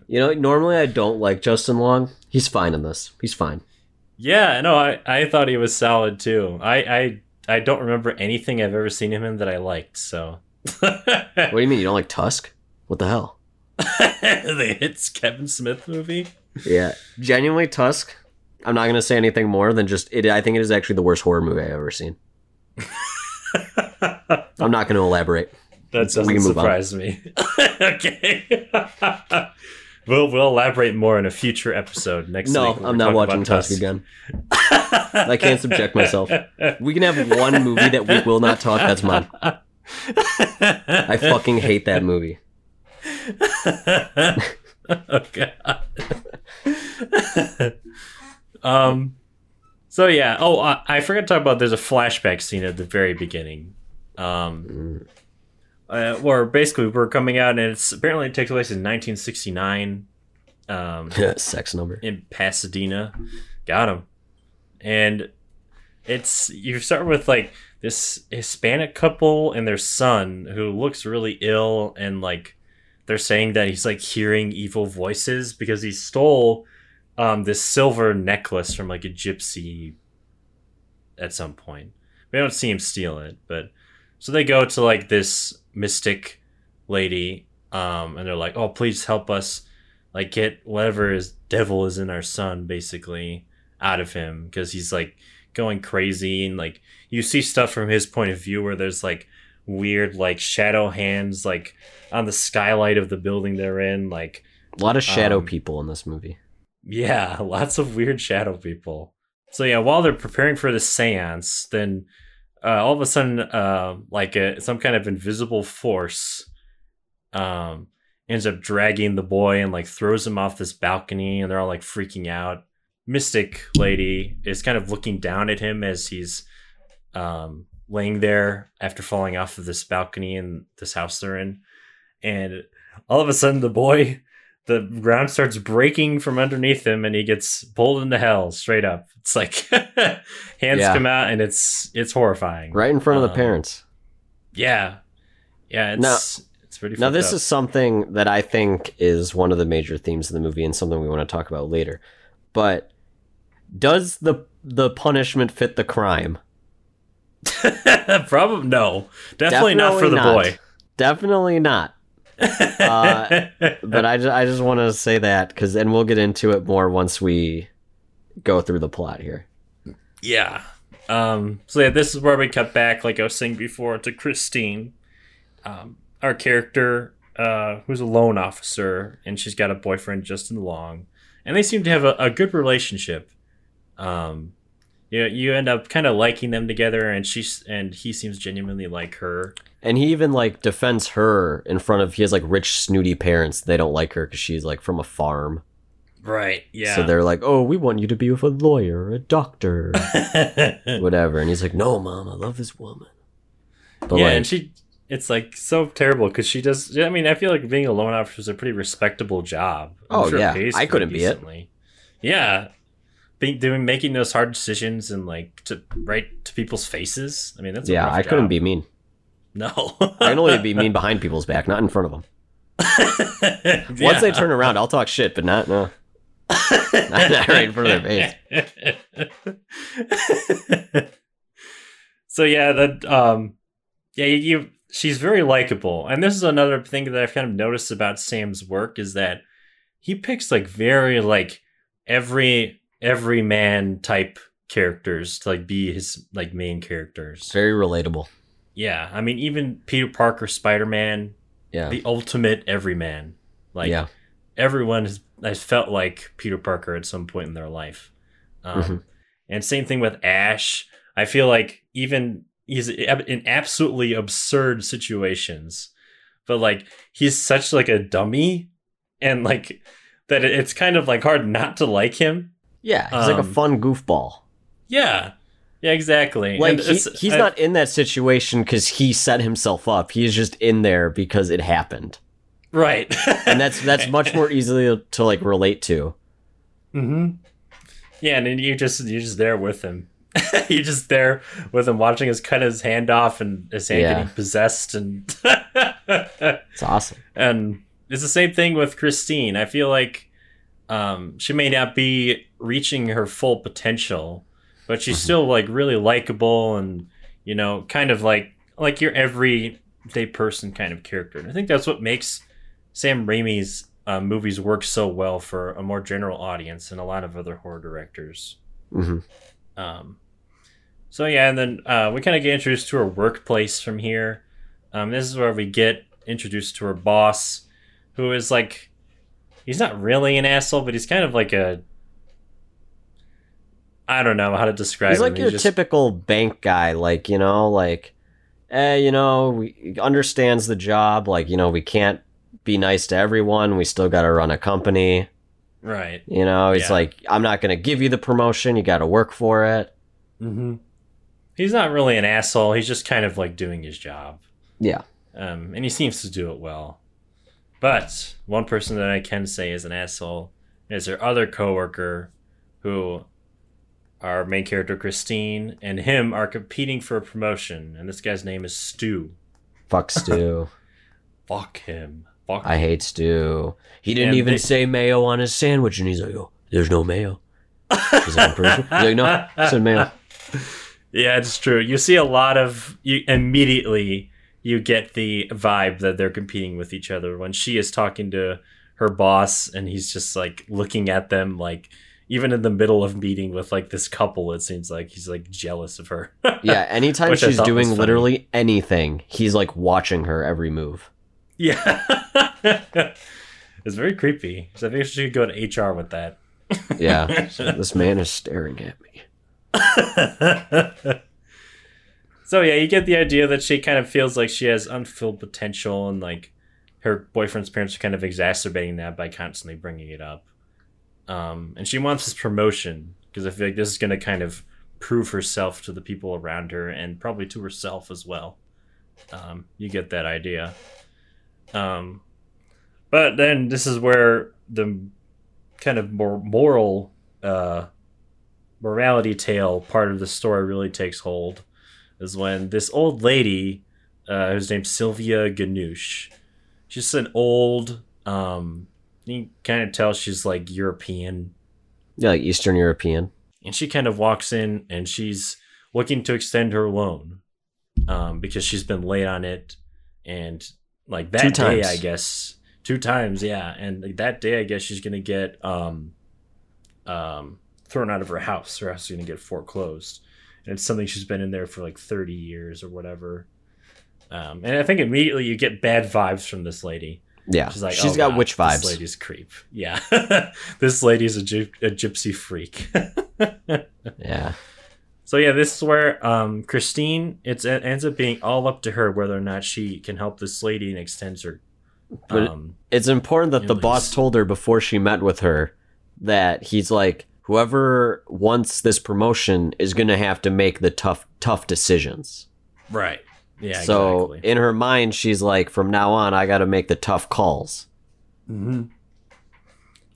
You know, normally I don't like Justin Long. He's fine in this. He's fine. yeah, no, I, I thought he was solid too. I, I I don't remember anything I've ever seen him in that I liked. So, What do you mean you don't like Tusk? What the hell? the hits Kevin Smith movie. Yeah, genuinely Tusk. I'm not gonna say anything more than just it. I think it is actually the worst horror movie I've ever seen. I'm not gonna elaborate. That doesn't move on. surprise me. okay. we'll we'll elaborate more in a future episode next No, week. when I'm not watching Tusk again. I can't subject myself. We can have one movie that we will not talk. That's mine. I fucking hate that movie. oh god. um. So yeah. Oh, I, I forgot to talk about. There's a flashback scene at the very beginning. Um. Uh, where basically we're coming out, and it's apparently it takes place in 1969. Um. Sex number. in Pasadena. Got him. And it's you start with like this Hispanic couple and their son who looks really ill and like they're saying that he's like hearing evil voices because he stole um this silver necklace from like a gypsy at some point. We don't see him steal it, but so they go to like this mystic lady um and they're like, "Oh, please help us like get whatever is devil is in our son basically out of him because he's like going crazy and like you see stuff from his point of view where there's like weird like shadow hands like on the skylight of the building they're in like A lot of shadow Um, people in this movie. yeah lots of weird shadow people so yeah while they're preparing for the seance then uh, all of a sudden uh, like a, some kind of invisible force um ends up dragging the boy and like throws him off this balcony and they're all like freaking out mystic lady is kind of looking down at him as he's um laying there after falling off of this balcony in this house they're in and all of a sudden the boy the ground starts breaking from underneath him and he gets pulled into hell straight up it's like hands Yeah. come out and it's it's horrifying Right in front of the um, parents. yeah yeah it's it's pretty Now, this up. is something that I think is one of the major themes of the movie and something we want to talk about later. But does the the punishment fit the crime? Probably no. Definitely, not for the boy. Definitely not. Uh, But I just, I just want to say that because, and we'll get into it more once we go through the plot here. Yeah. Um, so yeah, this is where we cut back, like I was saying before, to Christine, um, our character, uh, who's a loan officer, and she's got a boyfriend, Justin Long, and they seem to have a, a good relationship. Um, you you end up kind of liking them together, and she's and he seems genuinely like her. And he even like defends her in front of he has like rich snooty parents. They don't like her because she's like from a farm. Right. Yeah. So they're like, "Oh, we want you to be with a lawyer, a doctor, whatever." And he's like, "No, mom, I love this woman." But yeah, like, and she, it's like so terrible because she does. I mean, I feel like being a loan officer is a pretty respectable job. I'm Oh, yeah. pays I couldn't be it. Yeah, being doing making those hard decisions and like to right to people's faces. I mean, that's a yeah, I couldn't be mean. No, I can only be mean behind people's back, not in front of them. Once they turn around, I'll talk shit, but not no, not, not right in front of their face. so yeah, that um, yeah, you, you she's very likable, and this is another thing that I've kind of noticed about Sam's work is that he picks like very like every every man type characters to like be his like main characters. Very relatable. Yeah, I mean even Peter Parker, Spider Man, Yeah, the ultimate everyman. Like yeah, everyone has, has felt like Peter Parker at some point in their life. Um, Mhm. And same thing with Ash. I feel like even he's in absolutely absurd situations, but like he's such like a dummy, and like that it's kind of like hard not to like him. yeah. He's like a Um, fun goofball. Yeah, yeah, exactly. Like he, he's I- not in that situation because he set himself up. He's just in there because it happened, right, and that's that's much more easily to like relate to. mm-hmm Yeah, and then you just you're just there with him. you're just there with him, watching us cut his hand off and his hand Yeah. getting possessed, and It's awesome. and it's the same thing with Christine. I feel like um, she may not be reaching her full potential, but she's still like really likable and you know, kind of like like your everyday person kind of character. And I think that's what makes Sam Raimi's uh, movies work so well for a more general audience than a lot of other horror directors. hmm Um, so yeah, and then uh, we kind of get introduced to her workplace from here. Um, this is where we get introduced to her boss, who is like, he's not really an asshole, but he's kind of like a, I don't know how to describe. He's him. like your just- typical bank guy, like you know, like, eh, you know, we he understands the job. Like you know, we can't be nice to everyone. We still got to run a company. Right. You know, he's Yeah. like, I'm not gonna give you the promotion. You got to work for it. hmm He's not really an asshole. He's just kind of like doing his job. Yeah. um, and he seems to do it well. But one person that I can say is an asshole is her other coworker, who our main character Christine and him are competing for a promotion, and this guy's name is Stu. Fuck Stu. Fuck him. Fuck. I hate Stu. He didn't And even they- say mayo on his sandwich, and he's like, "Oh, there's no mayo." He's like, "I'm pretty sure." He's like, "No, I said mayo." Yeah, it's true. You see a lot of you immediately you get the vibe that they're competing with each other when she is talking to her boss and he's just like looking at them like even in the middle of meeting with like this couple it seems like he's like jealous of her. Yeah. Anytime Which I she's thought was doing funny. literally anything, he's like watching her every move. Yeah. it's very creepy. So I think she should go to HR with that. Yeah. So this man is staring at me. so yeah, you get the idea that she kind of feels like she has unfulfilled potential, and like her boyfriend's parents are kind of exacerbating that by constantly bringing it up. Um, and she wants this promotion because I feel like this is going to kind of prove herself to the people around her and probably to herself as well. Um, you get that idea. Um, but then this is where the kind of more moral uh, morality tale part of the story really takes hold is when this old lady uh, whose name's Sylvia Ganush she's an old um you kind of tell she's like European Yeah, like Eastern European. and she kind of walks in and she's looking to extend her loan um, because she's been late on it and like that Two day times. i guess two times yeah and like, that day i guess she's gonna get um, um, thrown out of her house her house is gonna get foreclosed and it's something she's been in there for like 30 years or whatever um, and i think immediately you get bad vibes from this lady Yeah. She's like, she's "Oh, got witch This vibes. lady's creep. Yeah, this lady's a, gy- a gypsy freak. Yeah. So yeah, this is where um, Christine. It's, it ends up being all up to her whether or not she can help this lady and extends her. But- Um, It's important that the At boss told her before she met with her that he's like, whoever wants this promotion is going to have to make the tough, tough decisions. right. Yeah. so exactly. in her mind, she's like, from now on, I got to make the tough calls. hmm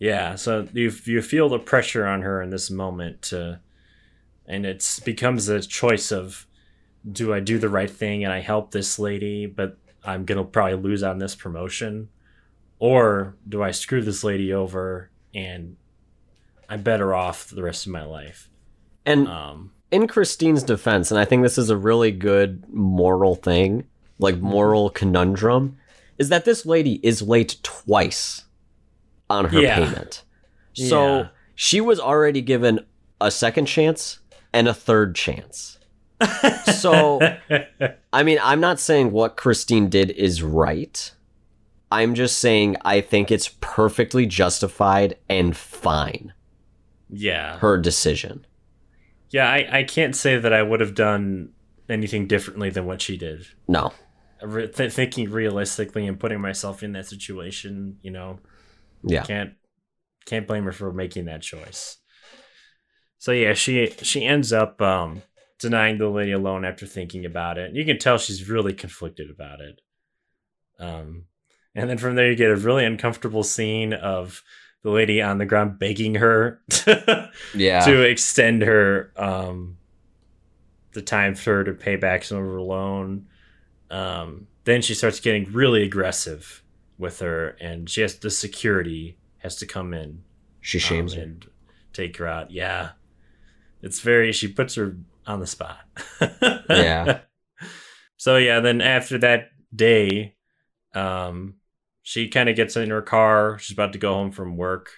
Yeah, so you you feel the pressure on her in this moment to, and it becomes a choice of, do I do the right thing and I help this lady, but I'm gonna probably lose on this promotion, or do I screw this lady over and I'm better off the rest of my life? And Um, in Christine's defense, and I think this is a really good moral thing, like Mm-hmm. moral conundrum, is that this lady is late twice on her Yeah. payment. So Yeah. she was already given a second chance and a third chance. So, I mean, I'm not saying what Christine did is right. I'm just saying I think it's perfectly justified and fine, yeah, her decision. yeah, I, I can't say that I would have done anything differently than what she did. No. Re- th- thinking realistically and putting myself in that situation, you know, Yeah. can't can't blame her for making that choice. So yeah, she she ends up um, denying the lady alone after thinking about it. You can tell she's really conflicted about it. Um, and then from there you get a really uncomfortable scene of the lady on the ground begging her Yeah. to extend her um, the time for her to pay back some of her loan. Um, then she starts getting really aggressive with her, and she has the security has to come in She shames um, her. and take her out. Yeah, it's very. She puts her on the spot. Yeah. So yeah, then after that day, um, she kind of gets in her car. She's about to go home from work,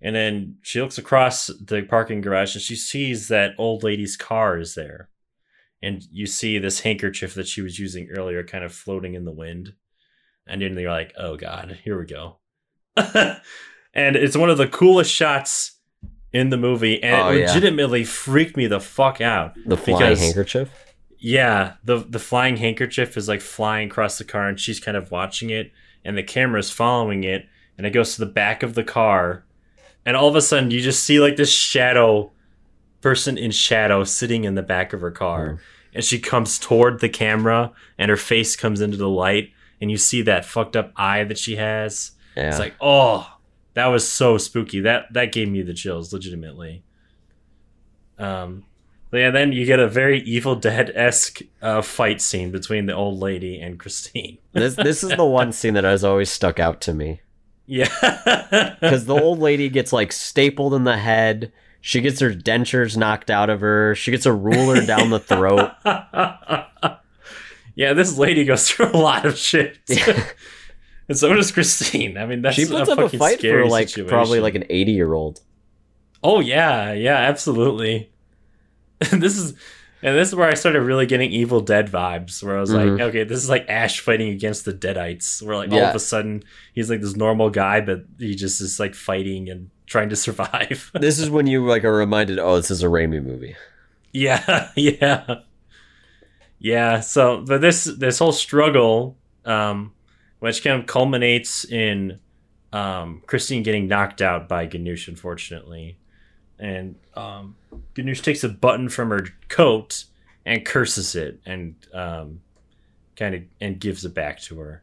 and then she looks across the parking garage and she sees that old lady's car is there, and you see this handkerchief that she was using earlier, kind of floating in the wind, and then you're like, "Oh God, here we go." and it's one of the coolest shots in the movie, and Oh, it yeah. legitimately freaked me the fuck out. The flying because- handkerchief. Yeah, the the flying handkerchief is like flying across the car, and she's kind of watching it, and the camera's following it, and it goes to the back of the car, and all of a sudden you just see like this shadow person in shadow sitting in the back of her car, hmm. and she comes toward the camera, and her face comes into the light, and you see that fucked up eye that she has. Yeah. It's like, oh, that was so spooky. That that gave me the chills, legitimately. Um, yeah, then you get a very Evil Dead esque uh, fight scene between the old lady and Christine. this this is the one scene that has always stuck out to me Yeah, because the old lady gets like stapled in the head. She gets her dentures knocked out of her. She gets a ruler down the throat. yeah, this lady goes through a lot of shit. And so does Christine. I mean, that's she puts a up a fight for like situation. probably like an eighty year old. Oh yeah, yeah, absolutely. this is and this is where I started really getting Evil Dead vibes, where I was Mhm. like, okay, this is like Ash fighting against the Deadites. Where like all of a sudden he's like this normal guy, but he just is like fighting and trying to survive. This is when you like are reminded, oh, this is a Raimi movie. yeah, yeah, yeah. So, but this this whole struggle, um, which kind of culminates in um, Christine getting knocked out by Ganush, unfortunately, and um, Ganush takes a button from her coat and curses it, and um, kind of and gives it back to her.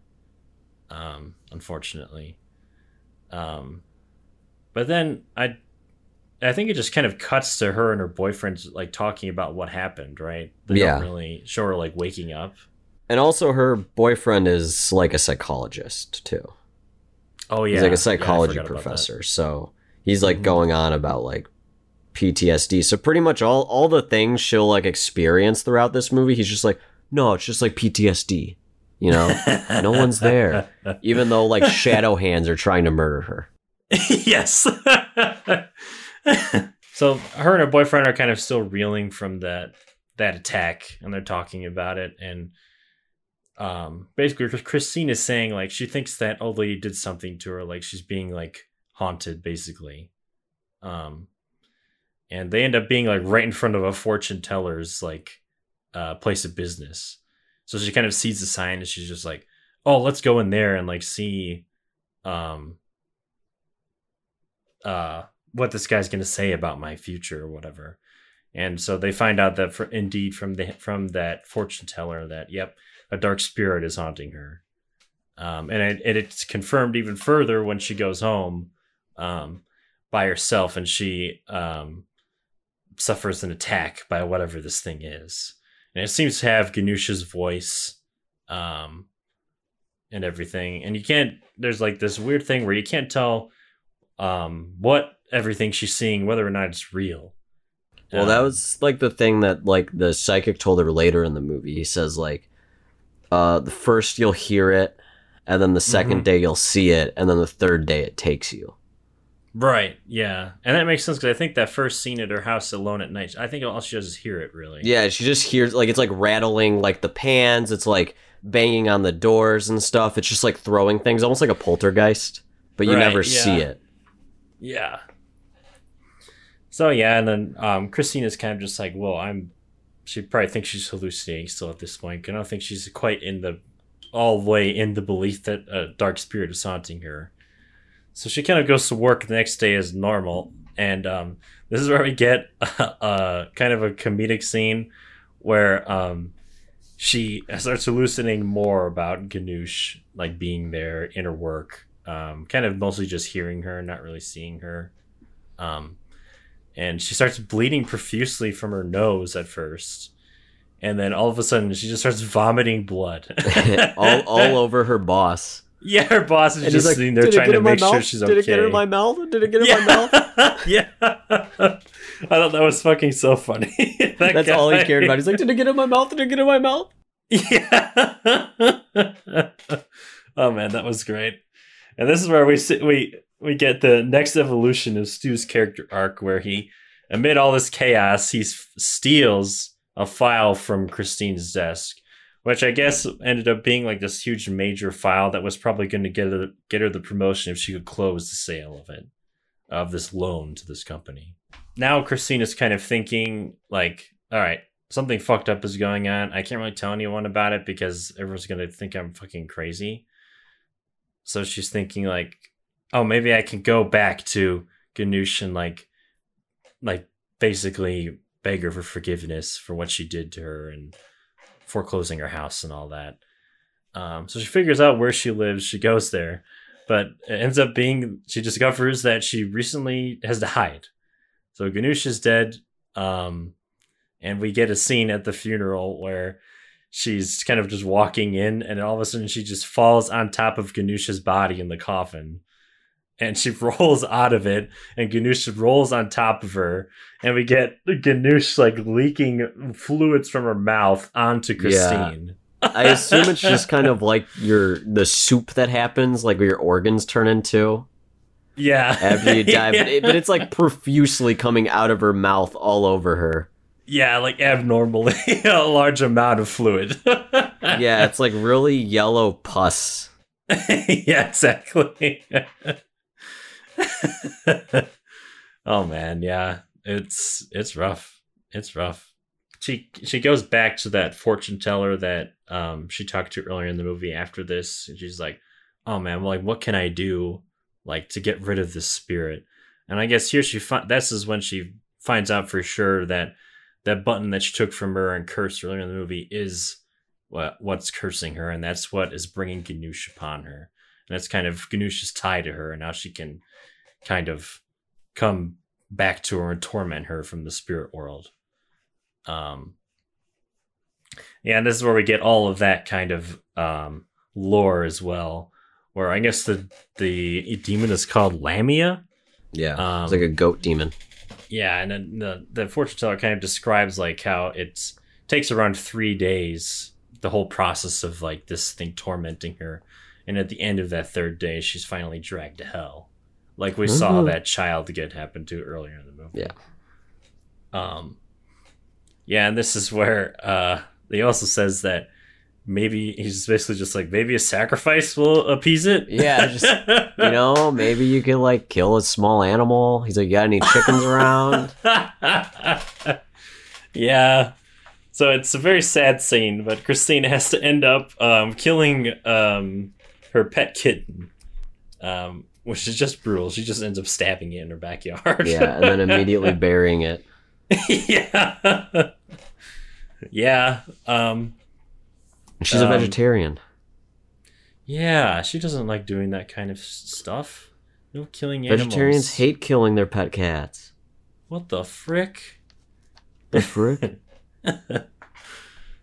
Um, unfortunately, um, but then I I think it just kind of cuts to her and her boyfriend like talking about what happened, right? They Yeah. don't really show her like waking up. And also, her boyfriend is like a psychologist too. Oh yeah, he's like a psychology that. professor. So he's like Mhm. going on about like PTSD. So pretty much all all the things she'll like experience throughout this movie, he's just like, no, it's just like PTSD. You know, no one's there. Even though like shadow hands are trying to murder her. yes. so her and her boyfriend are kind of still reeling from that that attack, and they're talking about it. And um, basically, Christine is saying like she thinks that old lady did something to her, like she's being like haunted, basically. Um, and they end up being like right in front of a fortune teller's like uh, place of business. So she kind of sees the sign and she's just like, "Oh, let's go in there and like see, um, uh, what this guy's gonna say about my future or whatever." And so they find out that for indeed from the from that fortune teller that yep, a dark spirit is haunting her. Um, and it, it, it's confirmed even further when she goes home um, by herself and she um, suffers an attack by whatever this thing is. And it seems to have Ganush's voice um, and everything. And you can't, there's like this weird thing where you can't tell um, what everything she's seeing, whether or not it's real. Well, that Um, was like the thing that like the psychic told her later in the movie. He says like, uh, the first you'll hear it, and then the 2nd Mhm. day you'll see it, and then the third day it takes you. Right, yeah. And that makes sense because I think that first scene at her house alone at night, I think all she does is hear it, really. Yeah, she just hears like it's like rattling like the pans. It's like banging on the doors and stuff. It's just like throwing things, almost like a poltergeist, but you Right, never yeah. see it. Yeah. So yeah, and then um, Christina's kind of just like, well, I'm. She probably thinks she's hallucinating still at this point. I don't think she's quite in the all the way in the belief that a dark spirit is haunting her. So she kind of goes to work the next day as normal, and um, this is where we get a, kind of a comedic scene where um, she starts hallucinating more about Ganush, like being there in her work, um, kind of mostly just hearing her, not really seeing her. Um, and she starts bleeding profusely from her nose at first. And then all of a sudden, she just starts vomiting blood. all all over her boss. Yeah, her boss is And just like, sitting there trying to make sure mouth? she's Did okay. it get in my mouth? Did it get in my mouth? yeah. yeah. I thought that was fucking so funny. That That's all he cared about. He's like, did it get in my mouth? Did it get in my mouth? Yeah. oh man, that was great. And this is where we sit, we we get the next evolution of Stu's character arc, where he, amid all this chaos, he steals a file from Christine's desk, which I guess ended up being like this huge major file that was probably going to get her get her the promotion if she could close the sale of it, of this loan to this company. Now Christine is kind of thinking like, all right, something fucked up is going on. I can't really tell anyone about it because everyone's gonna think I'm fucking crazy. So she's thinking like, oh, maybe I can go back to Ganush and like, like basically beg her for forgiveness for what she did to her and foreclosing her house and all that. Um, so she figures out where she lives. She goes there, but it ends up being she discovers that she recently has to hide. So Ganush is dead. Um, and we get a scene at the funeral where she's kind of just walking in and all of a sudden she just falls on top of Ganush's body in the coffin and she rolls out of it and Ganush rolls on top of her and we get Ganush like leaking fluids from her mouth onto Christine. I assume it's just kind of like your the soup that happens, like where your organs turn into Yeah. after you die. yeah. but, it, but it's like profusely coming out of her mouth all over her. Yeah, like abnormally a large amount of fluid. Yeah, it's like really yellow pus. yeah, exactly. oh man, yeah. It's it's rough. It's rough. She she goes back to that fortune teller that um she talked to earlier in the movie after this and she's like, "Oh man, well, like what can I do like to get rid of this spirit?" And I guess here she fi- this is when she finds out for sure that that button that she took from her and cursed earlier in the movie is what what's cursing her, and that's what is bringing Ganush upon her. And that's kind of Ganush's tie to her, and now she can kind of come back to her and torment her from the spirit world. Um, yeah, and this is where we get all of that kind of um, lore as well. Where I guess the the demon is called Lamia. Yeah, Um, it's like a goat demon. Yeah, and then the the fortune teller kind of describes like how it takes around three days, the whole process of like this thing tormenting her, and at the end of that third day, she's finally dragged to hell, like we saw Mhm. that child get happen to earlier in the movie. Yeah. Um. Yeah, and this is where uh, he also says that maybe he's basically just like maybe a sacrifice will appease it. Yeah, just you know, maybe you could like kill a small animal. He's like, you got any chickens around? yeah. So it's a very sad scene, but Christine has to end up um, killing um, her pet kitten, um, which is just brutal. She just ends up stabbing it in her backyard. Yeah, and then immediately burying it. yeah. yeah. Um, She's Um, a vegetarian. yeah, she doesn't like doing that kind of stuff. No killing animals. Vegetarians hate killing their pet cats. What the frick? The frick?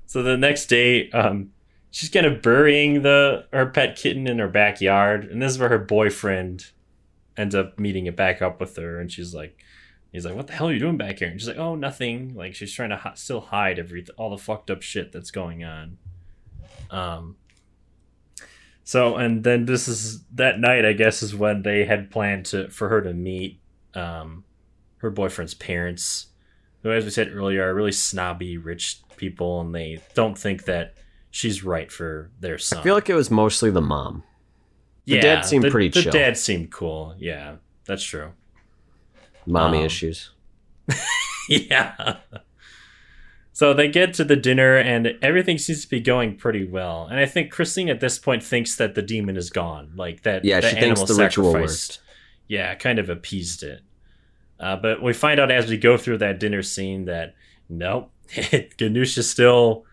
So the next day, um, she's kind of burying the her pet kitten in her backyard, and this is where her boyfriend ends up meeting it back up with her, and she's like, he's like, "What the hell are you doing back here?" And she's like, "Oh, nothing." Like she's trying to still hide every all the fucked up shit that's going on. Um. So and then this is that night, I guess, is when they had planned to for her to meet um her boyfriend's parents who, as we said earlier, are really snobby, rich people, and they don't think that she's right for their son. I feel like it was mostly the mom. the dad seemed the, pretty the chill. dad seemed cool. Yeah, that's true. Mommy Um, issues. yeah. So they get to the dinner, and everything seems to be going pretty well. And I think Christine at this point thinks that the demon is gone, like that. Yeah, the she thinks animal the ritual worked. Yeah, kind of appeased it. Uh, but we find out as we go through that dinner scene that nope, Ganush is still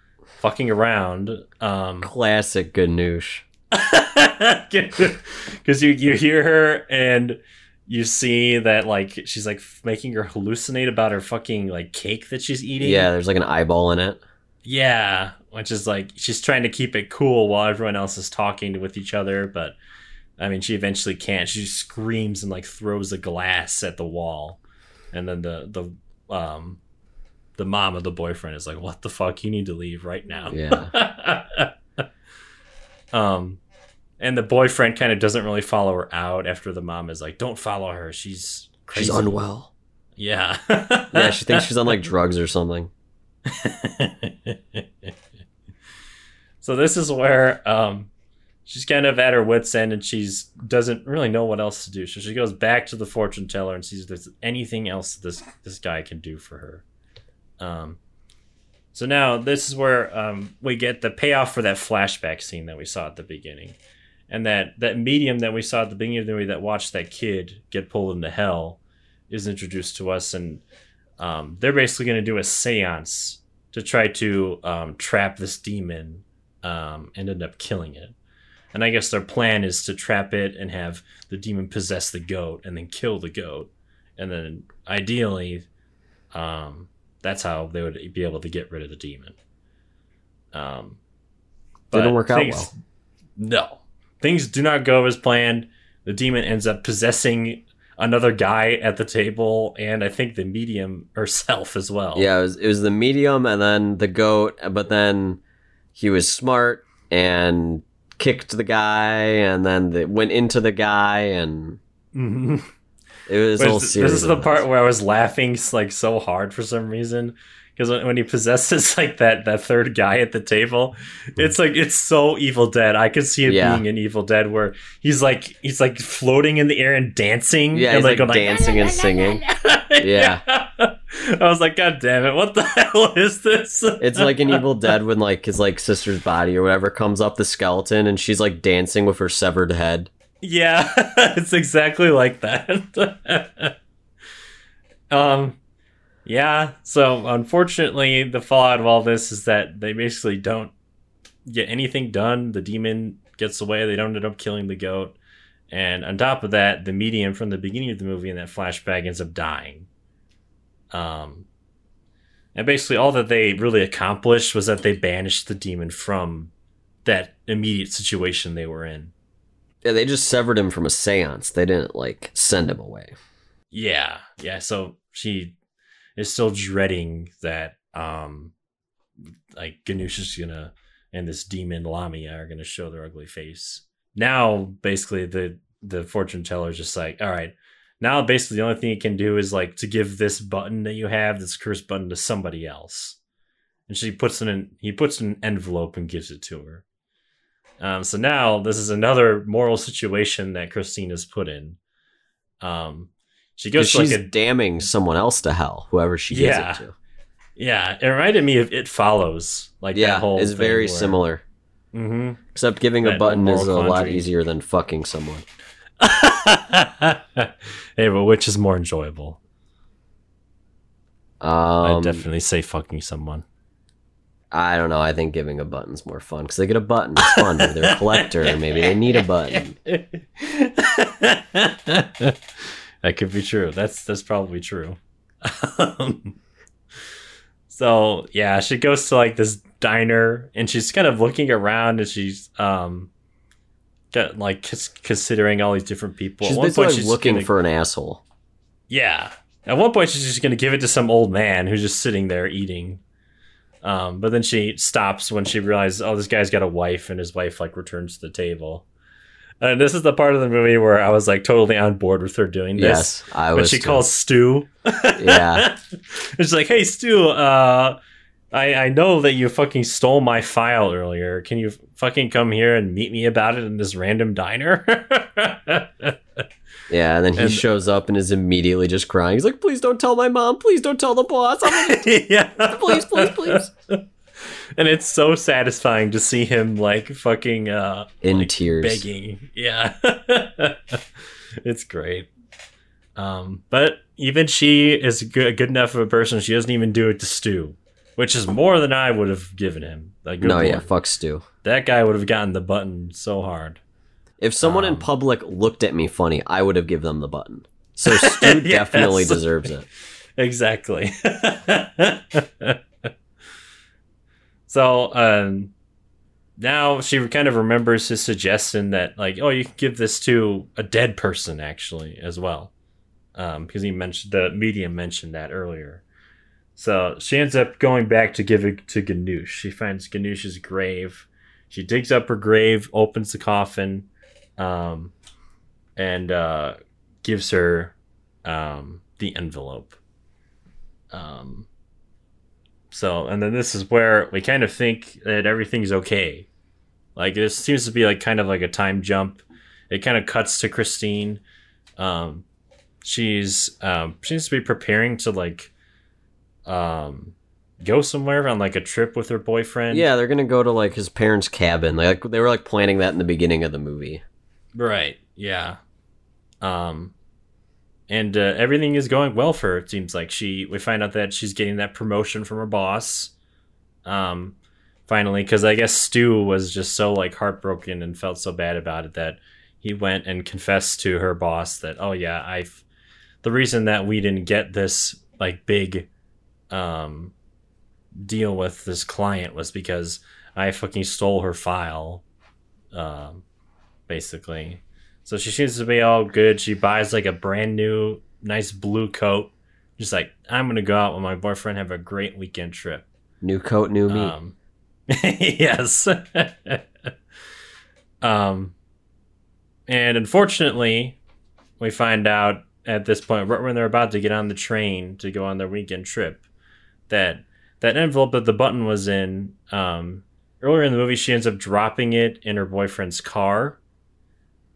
fucking around. Um, Classic Ganush. because you you hear her and you see that like she's like making her hallucinate about her fucking like cake that she's eating. Yeah, there's like an eyeball in it. yeah, which is like she's trying to keep it cool while everyone else is talking with each other, but I mean she eventually can't. She screams and like throws a glass at the wall, and then the the um the mom of the boyfriend is like, "What the fuck? You need to leave right now." Yeah. um, and the boyfriend kind of doesn't really follow her out after the mom is like, "Don't follow her. She's crazy." She's unwell. Yeah. Yeah, she thinks she's on like drugs or something. so this is where um, she's kind of at her wits end, and she's doesn't really know what else to do. So she goes back to the fortune teller and sees if there's anything else this this guy can do for her. Um, so now this is where um, we get the payoff for that flashback scene that we saw at the beginning, and that that medium that we saw at the beginning of the movie that watched that kid get pulled into hell is introduced to us, and um, they're basically going to do a séance to try to um, trap this demon um, and end up killing it. And I guess their plan is to trap it and have the demon possess the goat and then kill the goat. And then ideally, um, that's how they would be able to get rid of the demon. Um, Didn't work out things- well. No. Things do not go as planned. The demon ends up possessing another guy at the table and I think the medium herself as well. Yeah, it was, it was the medium and then the goat, but then he was smart and kicked the guy and then they went into the guy and Mhm. It was a Which- whole this is the part where I was laughing like so hard for some reason because when, when he possesses like that that third guy at the table, it's like it's so Evil Dead. I could see it Yeah. being an Evil Dead where he's like he's like floating in the air and dancing. Yeah, and, he's like, going, dancing and singing. yeah. I was like, God damn it! What the hell is this? It's like an Evil Dead when like his like sister's body or whatever comes up the skeleton and she's like dancing with her severed head. Yeah, it's exactly like that. um, yeah. So unfortunately, the fallout of all this is that they basically don't get anything done. The demon gets away. They don't end up killing the goat, and on top of that, the medium from the beginning of the movie in that flashback ends up dying. Um, and basically, all that they really accomplished was that they banished the demon from that immediate situation they were in. Yeah, they just severed him from a séance. They didn't like send him away. Yeah, yeah. So she is still dreading that, um, like Ganush is gonna and this demon Lamia are gonna show their ugly face. Now, basically, the the fortune teller is just like, all right. Now, basically, the only thing you can do is like to give this button that you have, this curse button, to somebody else, and she puts in an he puts an envelope and gives it to her. Um, so now this is another moral situation that Christine is put in. Um, she goes to she's like a damning someone else to hell, whoever she Yeah. gives it to. yeah. It reminded me of It Follows, like Yeah, that whole. it's very similar. hmm Except giving a button is a lot easier than fucking someone. hey, but which is more enjoyable? Um, I'd definitely say fucking someone. I don't know. I think giving a button's more fun because they get a button. It's fun. They're a collector, maybe they need a button. that could be true. That's that's probably true. Um, so yeah, she goes to like this diner and she's kind of looking around and she's um get, like considering all these different people. She's At one point, like she's looking gonna- for an asshole. yeah. At one point, she's just going to give it to some old man who's just sitting there eating. Um, but then she stops when she realizes, oh, this guy's got a wife, and his wife like returns to the table. And this is the part of the movie where I was like totally on board with her doing this. Yes, I when was. she too. calls Stu, Yeah, it's like, "Hey, Stu, uh, I I know that you fucking stole my file earlier. Can you fucking come here and meet me about it in this random diner?" yeah. And then he And- shows up and is immediately just crying. He's like, "Please don't tell my mom. Please don't tell the boss. I'm gonna- yeah, please, please, please." and it's so satisfying to see him like fucking uh In like, tears. begging yeah it's great um but even she is good, good enough of a person she doesn't even do it to Stu which is more than I would have given him like No, yeah, fuck Stu. that guy would have gotten the button so hard If someone in Um, public looked at me funny, I would have given them the button. So Stu Yes. definitely deserves it. exactly. so um, now she kind of remembers his suggestion that, like, oh, you can give this to a dead person actually as well, um, because he mentioned the medium mentioned that earlier. So she ends up going back to give it to Ganush. She finds Ganush's grave. She digs up her grave, opens the coffin, um, and uh, gives her um, the envelope. Um, so, and then this is where we kind of think that everything's okay. Like this seems to be like kind of like a time jump. It kind of cuts to Christine. Um, she's um, seems to be preparing to like um, go somewhere on like a trip with her boyfriend. Yeah, they're gonna go to like his parents' cabin. Like they were like planning that in the beginning of the movie. Right. Yeah. Um and uh, everything is going well for her. It seems like she we find out that she's getting that promotion from her boss. Um finally cuz I guess Stu was just so like heartbroken and felt so bad about it that he went and confessed to her boss that oh yeah, I've the reason that we didn't get this like big um deal with this client was because I fucking stole her file. Um basically. So she seems to be all good. She buys like a brand new, nice blue coat. Just like, I'm gonna go out with my boyfriend, have a great weekend trip. New coat, new me. Um, yes. um, and unfortunately, we find out at this point, right when they're about to get on the train to go on their weekend trip, that that envelope that the button was in, um, earlier in the movie, she ends up dropping it in her boyfriend's car.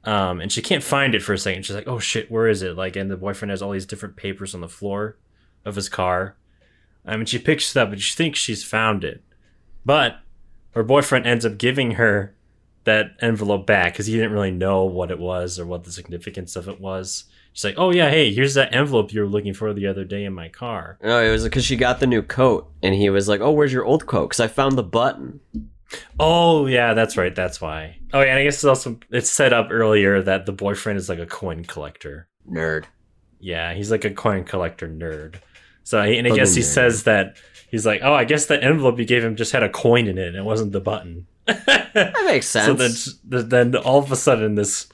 Um, and she can't find it for a second. She's like, "Oh shit, where is it?" Like, and the boyfriend has all these different papers on the floor of his car. I mean, she picks it up and she thinks she's found it, but her boyfriend ends up giving her that envelope back because he didn't really know what it was or what the significance of it was. She's like, "Oh yeah, hey, here's that envelope you were looking for the other day in my car." No, it was because she got the new coat, and he was like, "Oh, where's your old coat?" Because I found the button. Oh yeah, that's right. That's why. Oh yeah, and I guess it's also it's set up earlier that the boyfriend is like a coin collector. Nerd. Yeah, he's like a coin collector nerd. So and I guess he nerd. says that he's like, oh, I guess that envelope you gave him just had a coin in it, and it wasn't the button. That makes sense. so then, then all of a sudden, this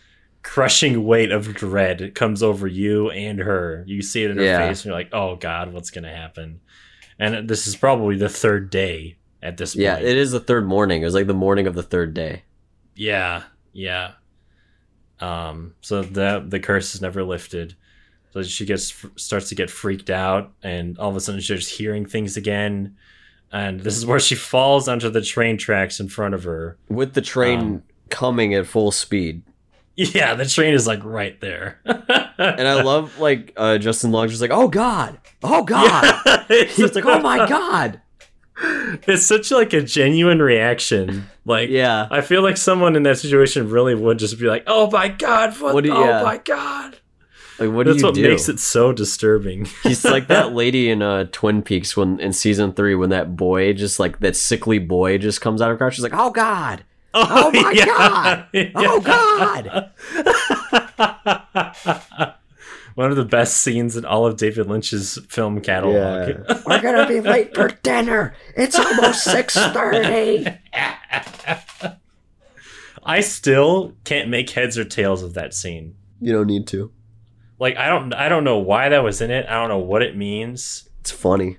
crushing weight of dread comes over you and her. You see it in her Yeah. face, and you're like, oh god, what's gonna happen? And this is probably the third day at this point. yeah, it is the third morning. It was like the morning of the third day. Yeah, yeah. Um, so the the curse is never lifted. So she gets starts to get freaked out, and all of a sudden she's hearing things again. and this is where she falls onto the train tracks in front of her. With the train Um, coming at full speed. Yeah, the train is like right there. And I love like uh, Justin Long just like, oh god, oh god. it's, He's like, oh my god. it's such like a genuine reaction. Like, Yeah. I feel like someone in that situation really would just be like, "Oh my god, what? What do oh yeah. my god!" Like what do That's you what do? makes it so disturbing. He's like that lady in uh, Twin Peaks when in season three when that boy just like that sickly boy just comes out of her car. She's like, oh god, Oh my God! oh god. One of the best scenes in all of David Lynch's film catalog. Yeah. We're gonna be late for dinner. It's almost six thirty. I still can't make heads or tails of that scene. You don't need to. Like I don't I don't know why that was in it. I don't know what it means. It's funny.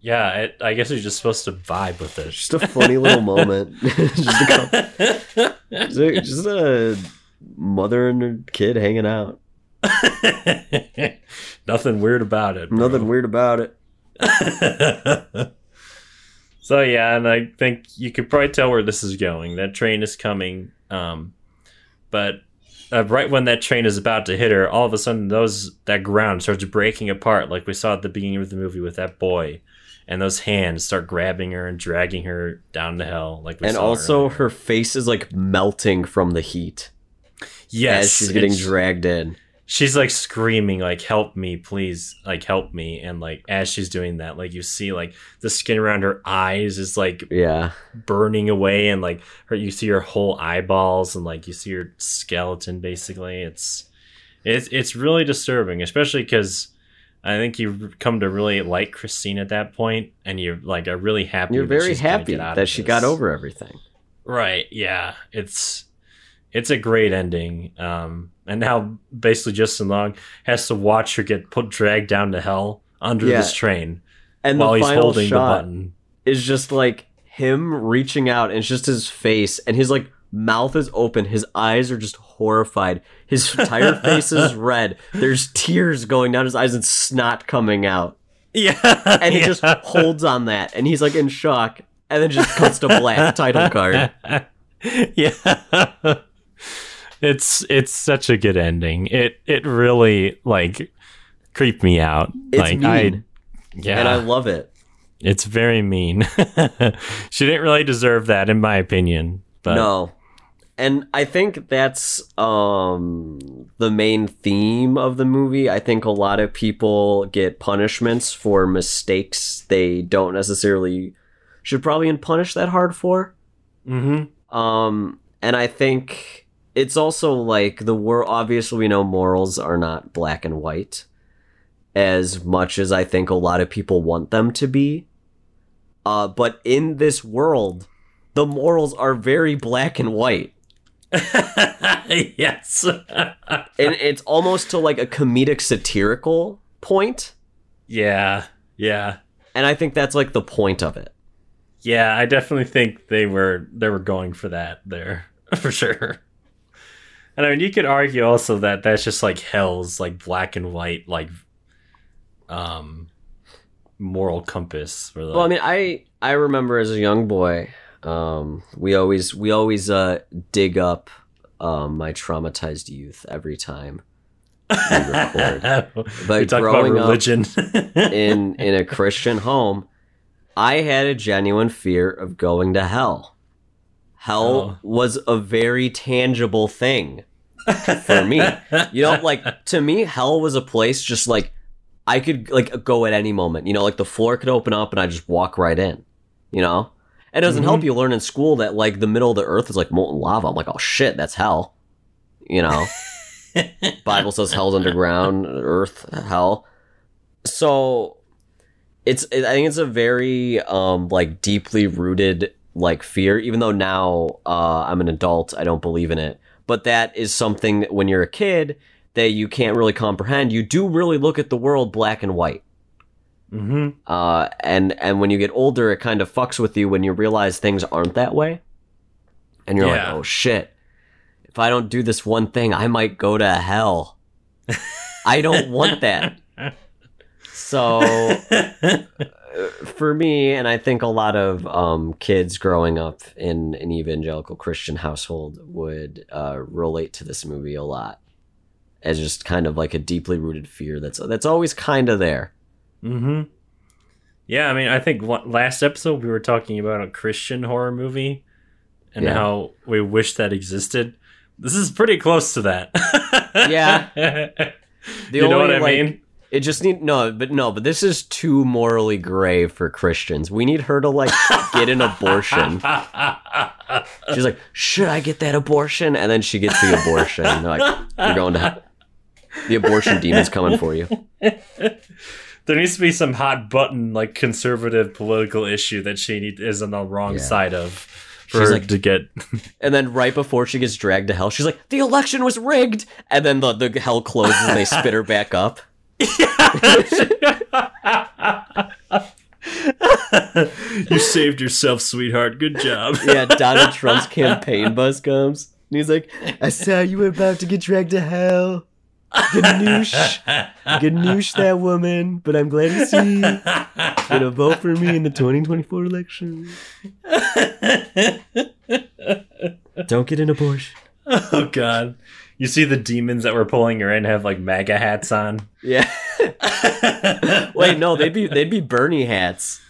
Yeah, it, I guess you're just supposed to vibe with it. Just a funny little moment. just, a couple, just, a, just a mother and her kid hanging out. Nothing weird about it. bro. Nothing weird about it. so yeah, and I think you could probably tell where this is going. That train is coming, um, but uh, right when that train is about to hit her, all of a sudden those that ground starts breaking apart, like we saw at the beginning of the movie with that boy, and those hands start grabbing her and dragging her down to hell. Like And also, earlier. her face is like melting from the heat yes, as she's getting dragged in. She's like screaming like help me please like help me and like as she's doing that like you see like the skin around her eyes is like Yeah. burning away and like her you see her whole eyeballs and like you see her skeleton basically it's it's it's really disturbing especially because i think you've come to really like christine at that point and you're like are really happy You're that very happy that she this. got over everything. Right. Yeah. It's it's a great ending. Um, and now basically Justin Long has to watch her get put dragged down to hell under Yeah. this train And while the he's holding the button. is just like him reaching out, and it's just his face, and his like mouth is open, his eyes are just horrified, his entire face is red. There's tears going down his eyes and snot coming out, Yeah. and he just holds on that, and he's like in shock, and then just cuts to black title card. yeah. It's it's such a good ending. It it really like creeped me out. It's like mean, I yeah. and I love it. It's very mean. she didn't really deserve that, in my opinion. But no. And I think that's um the main theme of the movie. I think a lot of people get punishments for mistakes they don't necessarily should probably been punished that hard for. Mm-hmm. Um and I think it's also like the world obviously we know morals are not black and white as much as I think a lot of people want them to be. Uh but in this world the morals are very black and white. yes. and it's almost to like a comedic satirical point yeah. Yeah. and i think that's like the point of it Yeah, I definitely think they were they were going for that there for sure. And I mean, you could argue also that that's just like hell's like black and white like um moral compass. For the, well i mean i i remember as a young boy um we always we always uh dig up um my traumatized youth every time we record but talk about growing up religion. in in a christian home i had a genuine fear of going to hell hell Oh. was a very tangible thing for me. You know, like to me, hell was a place just like I could like go at any moment. You know, like the floor could open up and I just walk right in. You know, it doesn't help you learn in school that like the middle of the earth is like molten lava. I'm like, oh shit, that's hell. You know, Bible says hell's underground, earth, hell. So it's it, I think it's a very um like deeply rooted like fear. Even though now uh, I'm an adult, I don't believe in it. But that is something that when you're a kid that you can't really comprehend. You do really look at the world black and white. hmm Uh, and and when you get older, it kind of fucks with you when you realize things aren't that way, and you're Yeah. like, oh shit, if I don't do this one thing, I might go to hell. I don't want that. So for me, and I think a lot of um, kids growing up in an evangelical Christian household would uh, relate to this movie a lot, as just kind of like a deeply rooted fear that's that's always kind of there. Mm-hmm. Yeah, I mean, I think la- last episode we were talking about a Christian horror movie and Yeah. how we wish that existed. This is pretty close to that. Yeah. The you know what I like, mean? It just need no, but no, but this is too morally gray for Christians. We need her to like get an abortion. She's like, should I get that abortion? And then she gets the abortion. And they're like, you're going to. The abortion demon's coming for you. there needs to be some hot button like conservative political issue that she need, is on the wrong Yeah. side of for She's like- to get And then right before she gets dragged to hell, she's like, the election was rigged. And then the, the hell closes and they spit her back up. You saved yourself sweetheart good job Yeah, Donald Trump's campaign bus comes. And he's like, I saw you were about to get dragged to hell. Ganush. Ganush that woman. But I'm glad to see you gonna vote for me in the 2024 election. Don't get an abortion. oh god you see the demons that were pulling her in have like maga hats on Yeah. Wait, no, they'd be they'd be Bernie hats.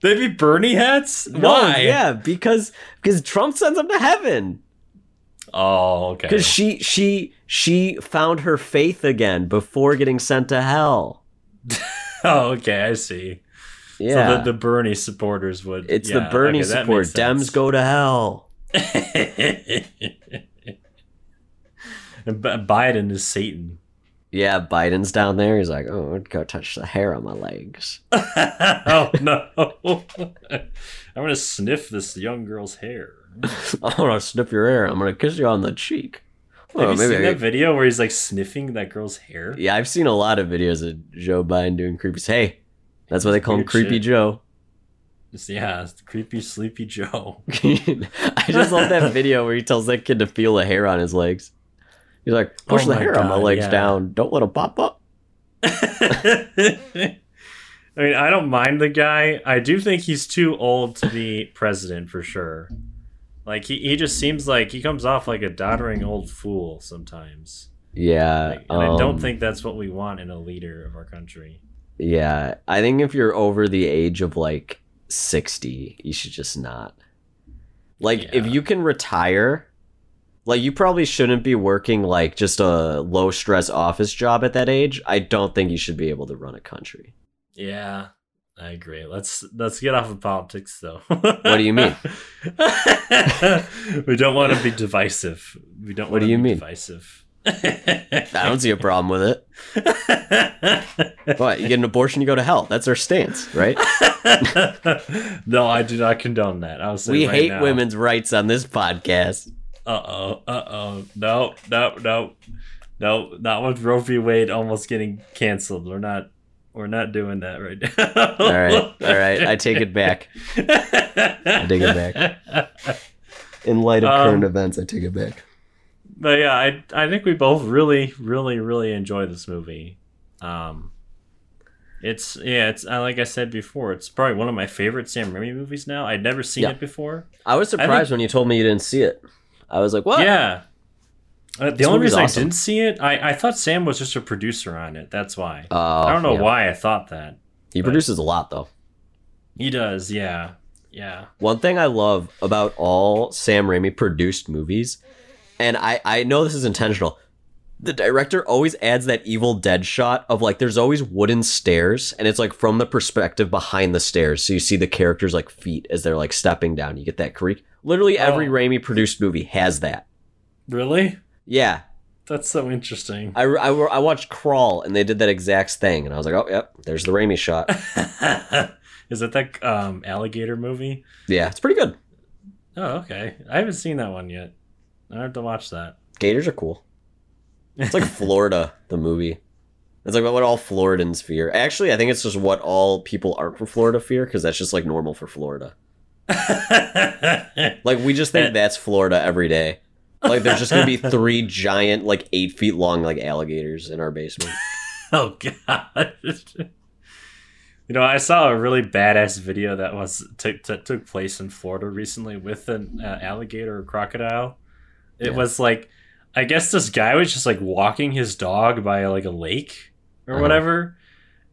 they'd be bernie hats No, why yeah, because because Trump sends them to heaven. oh okay Because she she she found her faith again before getting sent to hell. oh okay i see Yeah. so the, the bernie supporters would it's yeah, the Bernie okay, support. Dems go to hell. And B- Biden is Satan. Yeah, Biden's down there. He's like, oh, go touch the hair on my legs. oh no! I'm gonna sniff this young girl's hair. I'm gonna sniff your hair. I'm gonna kiss you on the cheek. Have Oh, you seen I- that video where he's like sniffing that girl's hair? Yeah, I've seen a lot of videos of Joe Biden doing creepy. Hey, that's why they call him Creepy shit. Joe. It's- yeah, it's creepy, sleepy Joe. I just love that video where he tells that kid to feel the hair on his legs. He's like, push Oh the hair on my legs yeah. down. Don't let them pop up. I mean, I don't mind the guy. I do think he's too old to be president for sure. Like he, he just seems like he comes off like a doddering old fool sometimes. Yeah, Like, and I don't um, think that's what we want in a leader of our country. Yeah, I think if you're over the age of like 60, you should just not. Like, if you can retire, like, you probably shouldn't be working like just a low stress office job at that age. I don't think you should be able to run a country. Yeah, I agree. Let's let's get off of politics though. What do you mean? we don't want to be divisive. We don't. What want do to you be mean? Divisive. I don't see a problem with it. What? You get an abortion, you go to hell. That's our stance, right? no, I do not condone that. I'll say we right hate now. women's rights on this podcast. Uh oh. Uh oh. No. No. No. No. Not with Roe v. Wade almost getting canceled. We're not. We're not doing that right now. All right, all right. I take it back. I take it back. In light of Um, current events, I take it back. But yeah, I I think we both really, really, really enjoy this movie. Um, it's yeah, it's uh, like I said before, it's probably one of my favorite Sam Raimi movies now. I'd never seen Yeah. it before. I was think- surprised when you told me you didn't see it. I was like, "What?" Yeah. Uh, the only reason awesome. I didn't see it, I, I thought Sam was just a producer on it. That's why. Oh, I don't know yeah. why I thought that. He produces a lot, though. He does, yeah. Yeah. One thing I love about all Sam Raimi produced movies, and I I know this is intentional. The director always adds that Evil Dead shot of like there's always wooden stairs, and it's like from the perspective behind the stairs, so you see the characters like feet as they're like stepping down. You get that creak. Literally every Oh. Raimi produced movie has that. Really? Yeah, That's so interesting. I, I, I watched Crawl and they did that exact thing, and I was like, oh, yep, there's the Raimi shot. Is it that um, alligator movie? Yeah, it's pretty good. Oh, okay. I haven't seen that one yet. I have to watch that. Gators are cool. It's like Florida, the movie. It's like what all Floridans fear. Actually, I think it's just what all people aren't from Florida fear because that's just like normal for Florida. Like we just think Eh. that's Florida every day. Like there's just gonna be three giant, like eight feet long, like alligators in our basement. oh god. You know, I saw a really badass video that was took that took place in Florida recently with an uh, alligator or crocodile. It Yeah. was like, I guess this guy was just like walking his dog by like a lake or Uh-huh. whatever,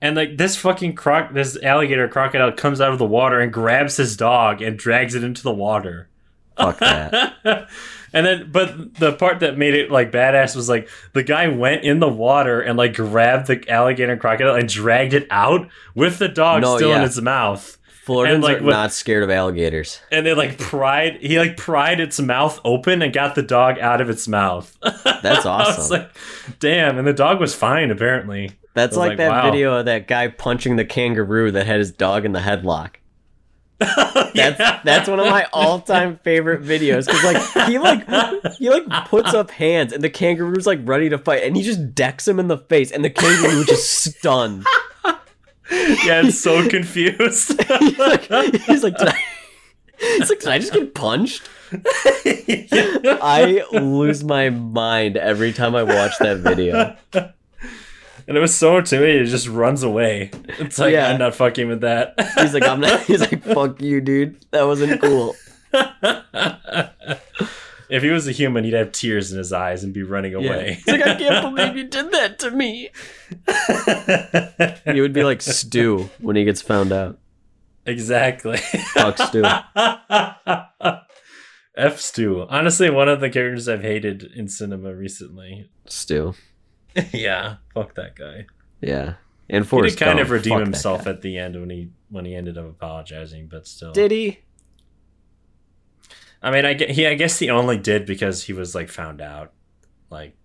and like this fucking croc, this alligator crocodile comes out of the water and grabs his dog and drags it into the water. Fuck that. and then, but the part that made it like badass was like the guy went in the water and like grabbed the alligator crocodile and dragged it out with the dog No, still in its mouth. Floridians like, are what- not scared of alligators. And they like pried, he like pried its mouth open and got the dog out of its mouth. That's awesome. like, damn. And the dog was fine, apparently. That's like, like, that wow. video of that guy punching the kangaroo that had his dog in the headlock. That's Yeah. that's one of my all-time favorite videos because like he like he like puts up hands and the kangaroo's like ready to fight and he just decks him in the face and the kangaroo just stunned. yeah, it's so confused. he's like, he's like, did I? He's like, did I just get punched? I lose my mind every time I watch that video. And it was so intimidating, it just runs away. It's like, Yeah. I'm not fucking with that. He's like, I'm not. He's like, fuck you, dude. That wasn't cool. if he was a human, he'd have tears in his eyes and be running away. He's like, I can't believe you did that to me. He would be like Stu when he gets found out. exactly. Fuck Stu. F Stu. Honestly, one of the characters I've hated in cinema recently. Stu. yeah, fuck that guy. Yeah. And He did kind Gump. of redeem himself at the end when he when he ended up apologizing, but still. Did he? I mean, I get he. I guess he only did because he was like found out, like.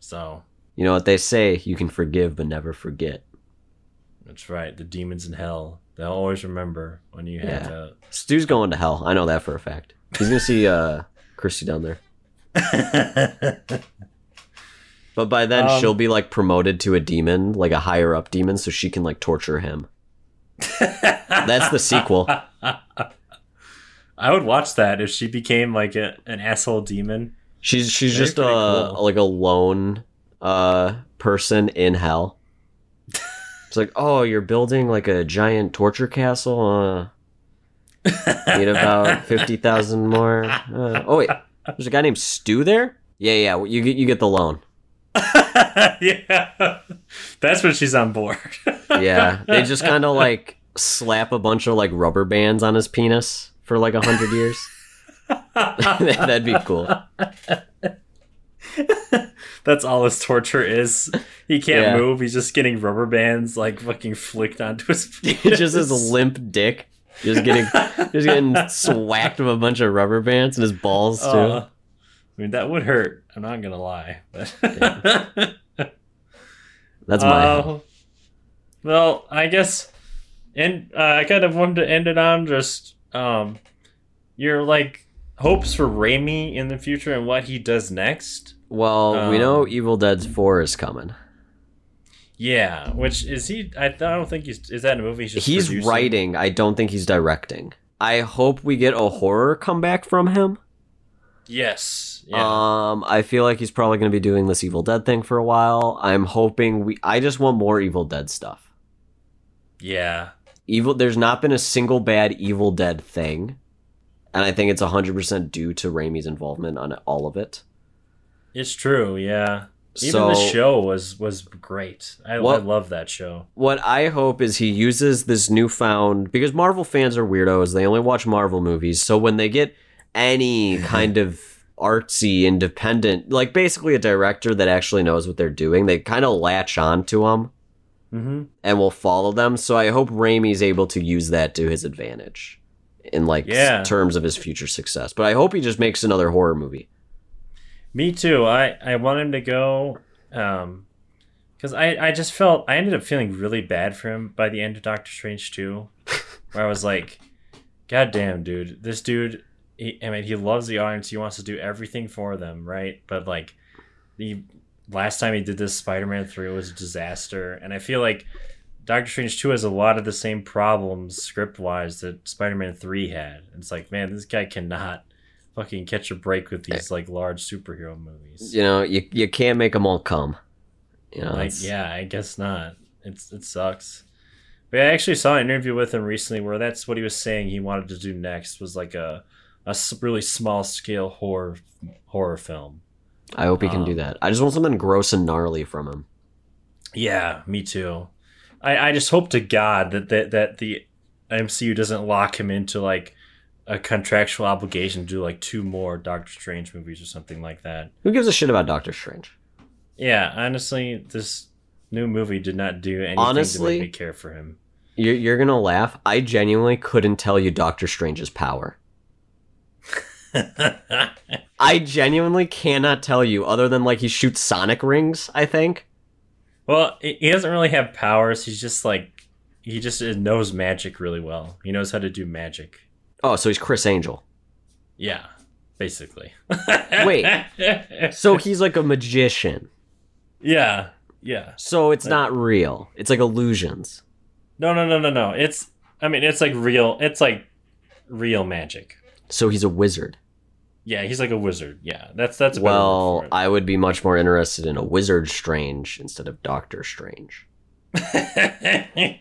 So You know what they say? You can forgive but never forget. that's right. The demons in hell. They'll always remember when you Yeah. have to. Stu's going to hell. I know that for a fact. He's gonna see uh Christy down there. But by then Um, she'll be like promoted to a demon, like a higher up demon, so she can like torture him. That's the sequel. I would watch that if she became like a, an asshole demon. She's she's just a cool. like a lone uh person in hell. It's like, oh, you're building like a giant torture castle. Uh, need about fifty thousand more. Uh, oh wait, there's a guy named Stu there. Yeah, yeah, you get you get the loan. yeah, that's when she's on board. Yeah, they just kind of like slap a bunch of like rubber bands on his penis for like a hundred years. That'd be cool. That's all his torture is. He can't Yeah. move. He's just getting rubber bands like fucking flicked onto his. Penis. just his limp dick, just getting just getting swacked with a bunch of rubber bands and his balls too. Uh, I mean, that would hurt. I'm not gonna lie. But That's my Uh, well, I guess, and uh, I kind of wanted to end it on just um, your like hopes for Raimi in the future and what he does next. well. we know um, Evil Dead's four is coming. Yeah, which is he? I, I don't think he's. Is that a movie? He's, just He's producing? writing. I don't think he's directing. I hope we get a horror comeback from him. Yes. Yeah. Um, I feel like he's probably going to be doing this Evil Dead thing for a while. I'm hoping we. I just want more Evil Dead stuff. yeah. Evil. There's not been a single bad Evil Dead thing, and I think it's 100 percent due to Raimi's involvement on all of it. It's true. Yeah. Even so the show was was great. I, I love that show. what I hope is he uses this newfound because Marvel fans are weirdos. They only watch Marvel movies, so when they get any kind of artsy independent, like basically a director that actually knows what they're doing, they kind of latch on to them. Mm-hmm. and will follow them. So I hope Raimi's able to use that to his advantage in like Yeah. terms of his future success. But I hope he just makes another horror movie. Me too. I I want him to go, um, because I I just felt I ended up feeling really bad for him by the end of Doctor Strange two, where I was like, God damn, dude, this dude. He, I mean, he loves the audience. He wants to do everything for them, right? But like, the last time he did this, Spider Man three was a disaster, and I feel like Doctor Strange two has a lot of the same problems script wise that Spider Man three had. It's like, man, this guy cannot fucking catch a break with these like large superhero movies. You know, you you can't make them all come. You know, Like, yeah, I guess not. It's it sucks. But I actually saw an interview with him recently where that's what he was saying he wanted to do next was like a a really small scale horror horror film. I hope he can do Um, that. I just want something gross and gnarly from him. Yeah, me too. I, I just hope to God that, that that the MCU doesn't lock him into like a contractual obligation to do like two more Doctor Strange movies or something like that. Who gives a shit about Doctor Strange? Yeah, honestly, this new movie did not do anything Honestly- to make me care for him. You're, you're gonna laugh. I genuinely couldn't tell you Doctor Strange's power. I genuinely cannot tell you, other than like he shoots sonic rings. I think. well, he doesn't really have powers. He's just like he just knows magic really well. He knows how to do magic. Oh, so he's Criss Angel. Yeah, basically. Wait. So he's like a magician. yeah, yeah. So it's not real. It's like illusions. No, no, no, no, no. It's I mean, it's like real. It's like real magic. So he's a wizard. Yeah, he's like a wizard. Yeah, that's that's Well, I would be much more interested in a wizard Strange instead of Doctor Strange. yeah,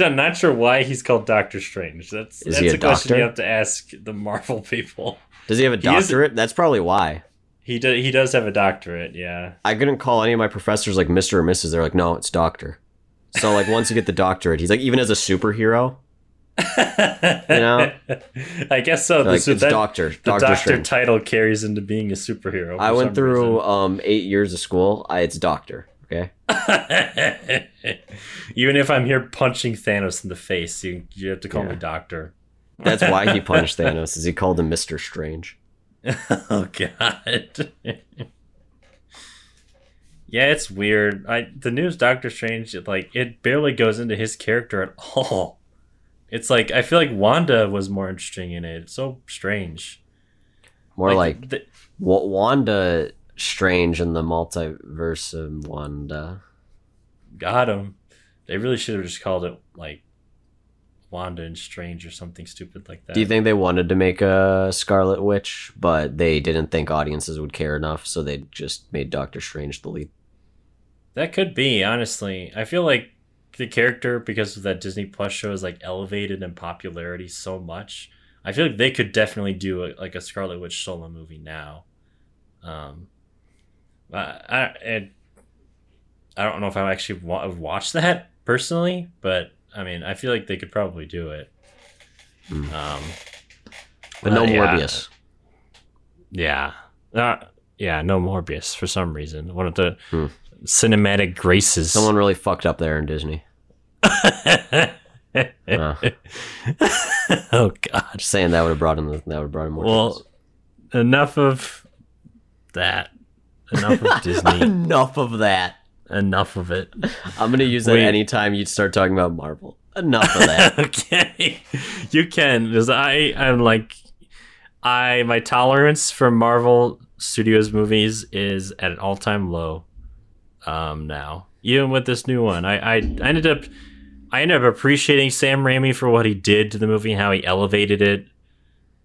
I'm not sure why he's called Doctor Strange. That's Is that's a a question you have to ask the Marvel people. Does he have a He is- doctorate? That's probably why. He does. He does have a doctorate. Yeah. I couldn't call any of my professors like Mr. or Mrs. They're like, no, it's doctor. So like once you get the doctorate, he's like even as a superhero, know? I guess so. like, The- it's that- doctor, The Doctor doctor title carries into being a superhero. I went through um eight years of school. I, it's doctor. Okay. Even if I'm here punching Thanos in the face, you, you have to call Yeah. me doctor. That's why he punched Thanos. Is he called him Mister Strange? oh god. yeah, it's weird. I the news Doctor Strange like it barely goes into his character at all. It's like I feel like Wanda was more interesting in it. It's so strange. More like, the- Wa- Wanda Strange in the multiverse of Wanda. got him. They really should have just called it like Wanda and Strange or something stupid like that. Do you think they wanted to make a Scarlet Witch, but they didn't think audiences would care enough, so they just made Doctor Strange the lead? That could be, honestly. I feel like the character, because of that Disney Plus show, is like elevated in popularity so much. I feel like they could definitely do a, like a Scarlet Witch solo movie now. Um, I, I, I don't know if I actually wa- watched that personally, but I mean, I feel like they could probably do it. Hmm. Um, But no Uh, yeah. Morbius. yeah. Uh, yeah, no Morbius for some reason. One of the Hmm. cinematic graces. Someone really fucked up there in Disney. Uh, oh god. just saying that would have brought him. that would have brought him more. Well, enough of that. Enough of Disney. enough of that. enough of it. I'm gonna use that Wait. anytime you start talking about Marvel. Enough of that. okay, you can because I I'm like I my tolerance for Marvel Studios movies is at an all time low. Um, now even with this new one, I, I I ended up I ended up appreciating Sam Raimi for what he did to the movie and how he elevated it.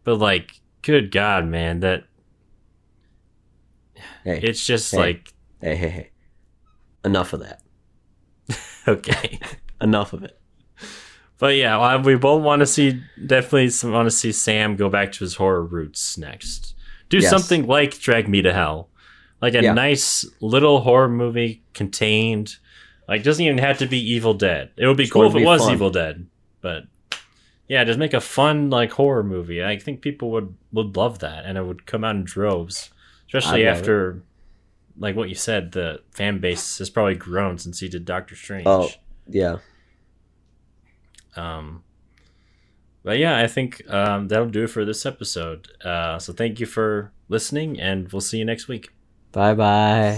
But like, good God, man, that hey, it's just Hey. like hey, hey, hey. Enough of that. okay. Enough of it. But yeah, well, we both want to see definitely want to see Sam go back to his horror roots next. Do Yes. something like Drag Me to Hell, like a Yeah. nice little horror movie contained. Like doesn't even have to be Evil Dead. It would be Just cool if it was fun. Evil Dead, but yeah, just make a fun like horror movie. I think people would would love that, and it would come out in droves, especially I'd it. after. Like what you said, the fan base has probably grown since he did Doctor Strange. Oh, yeah. Um, but yeah, I think um, that'll do it for this episode. Uh, so thank you for listening, and we'll see you next week. 拜拜。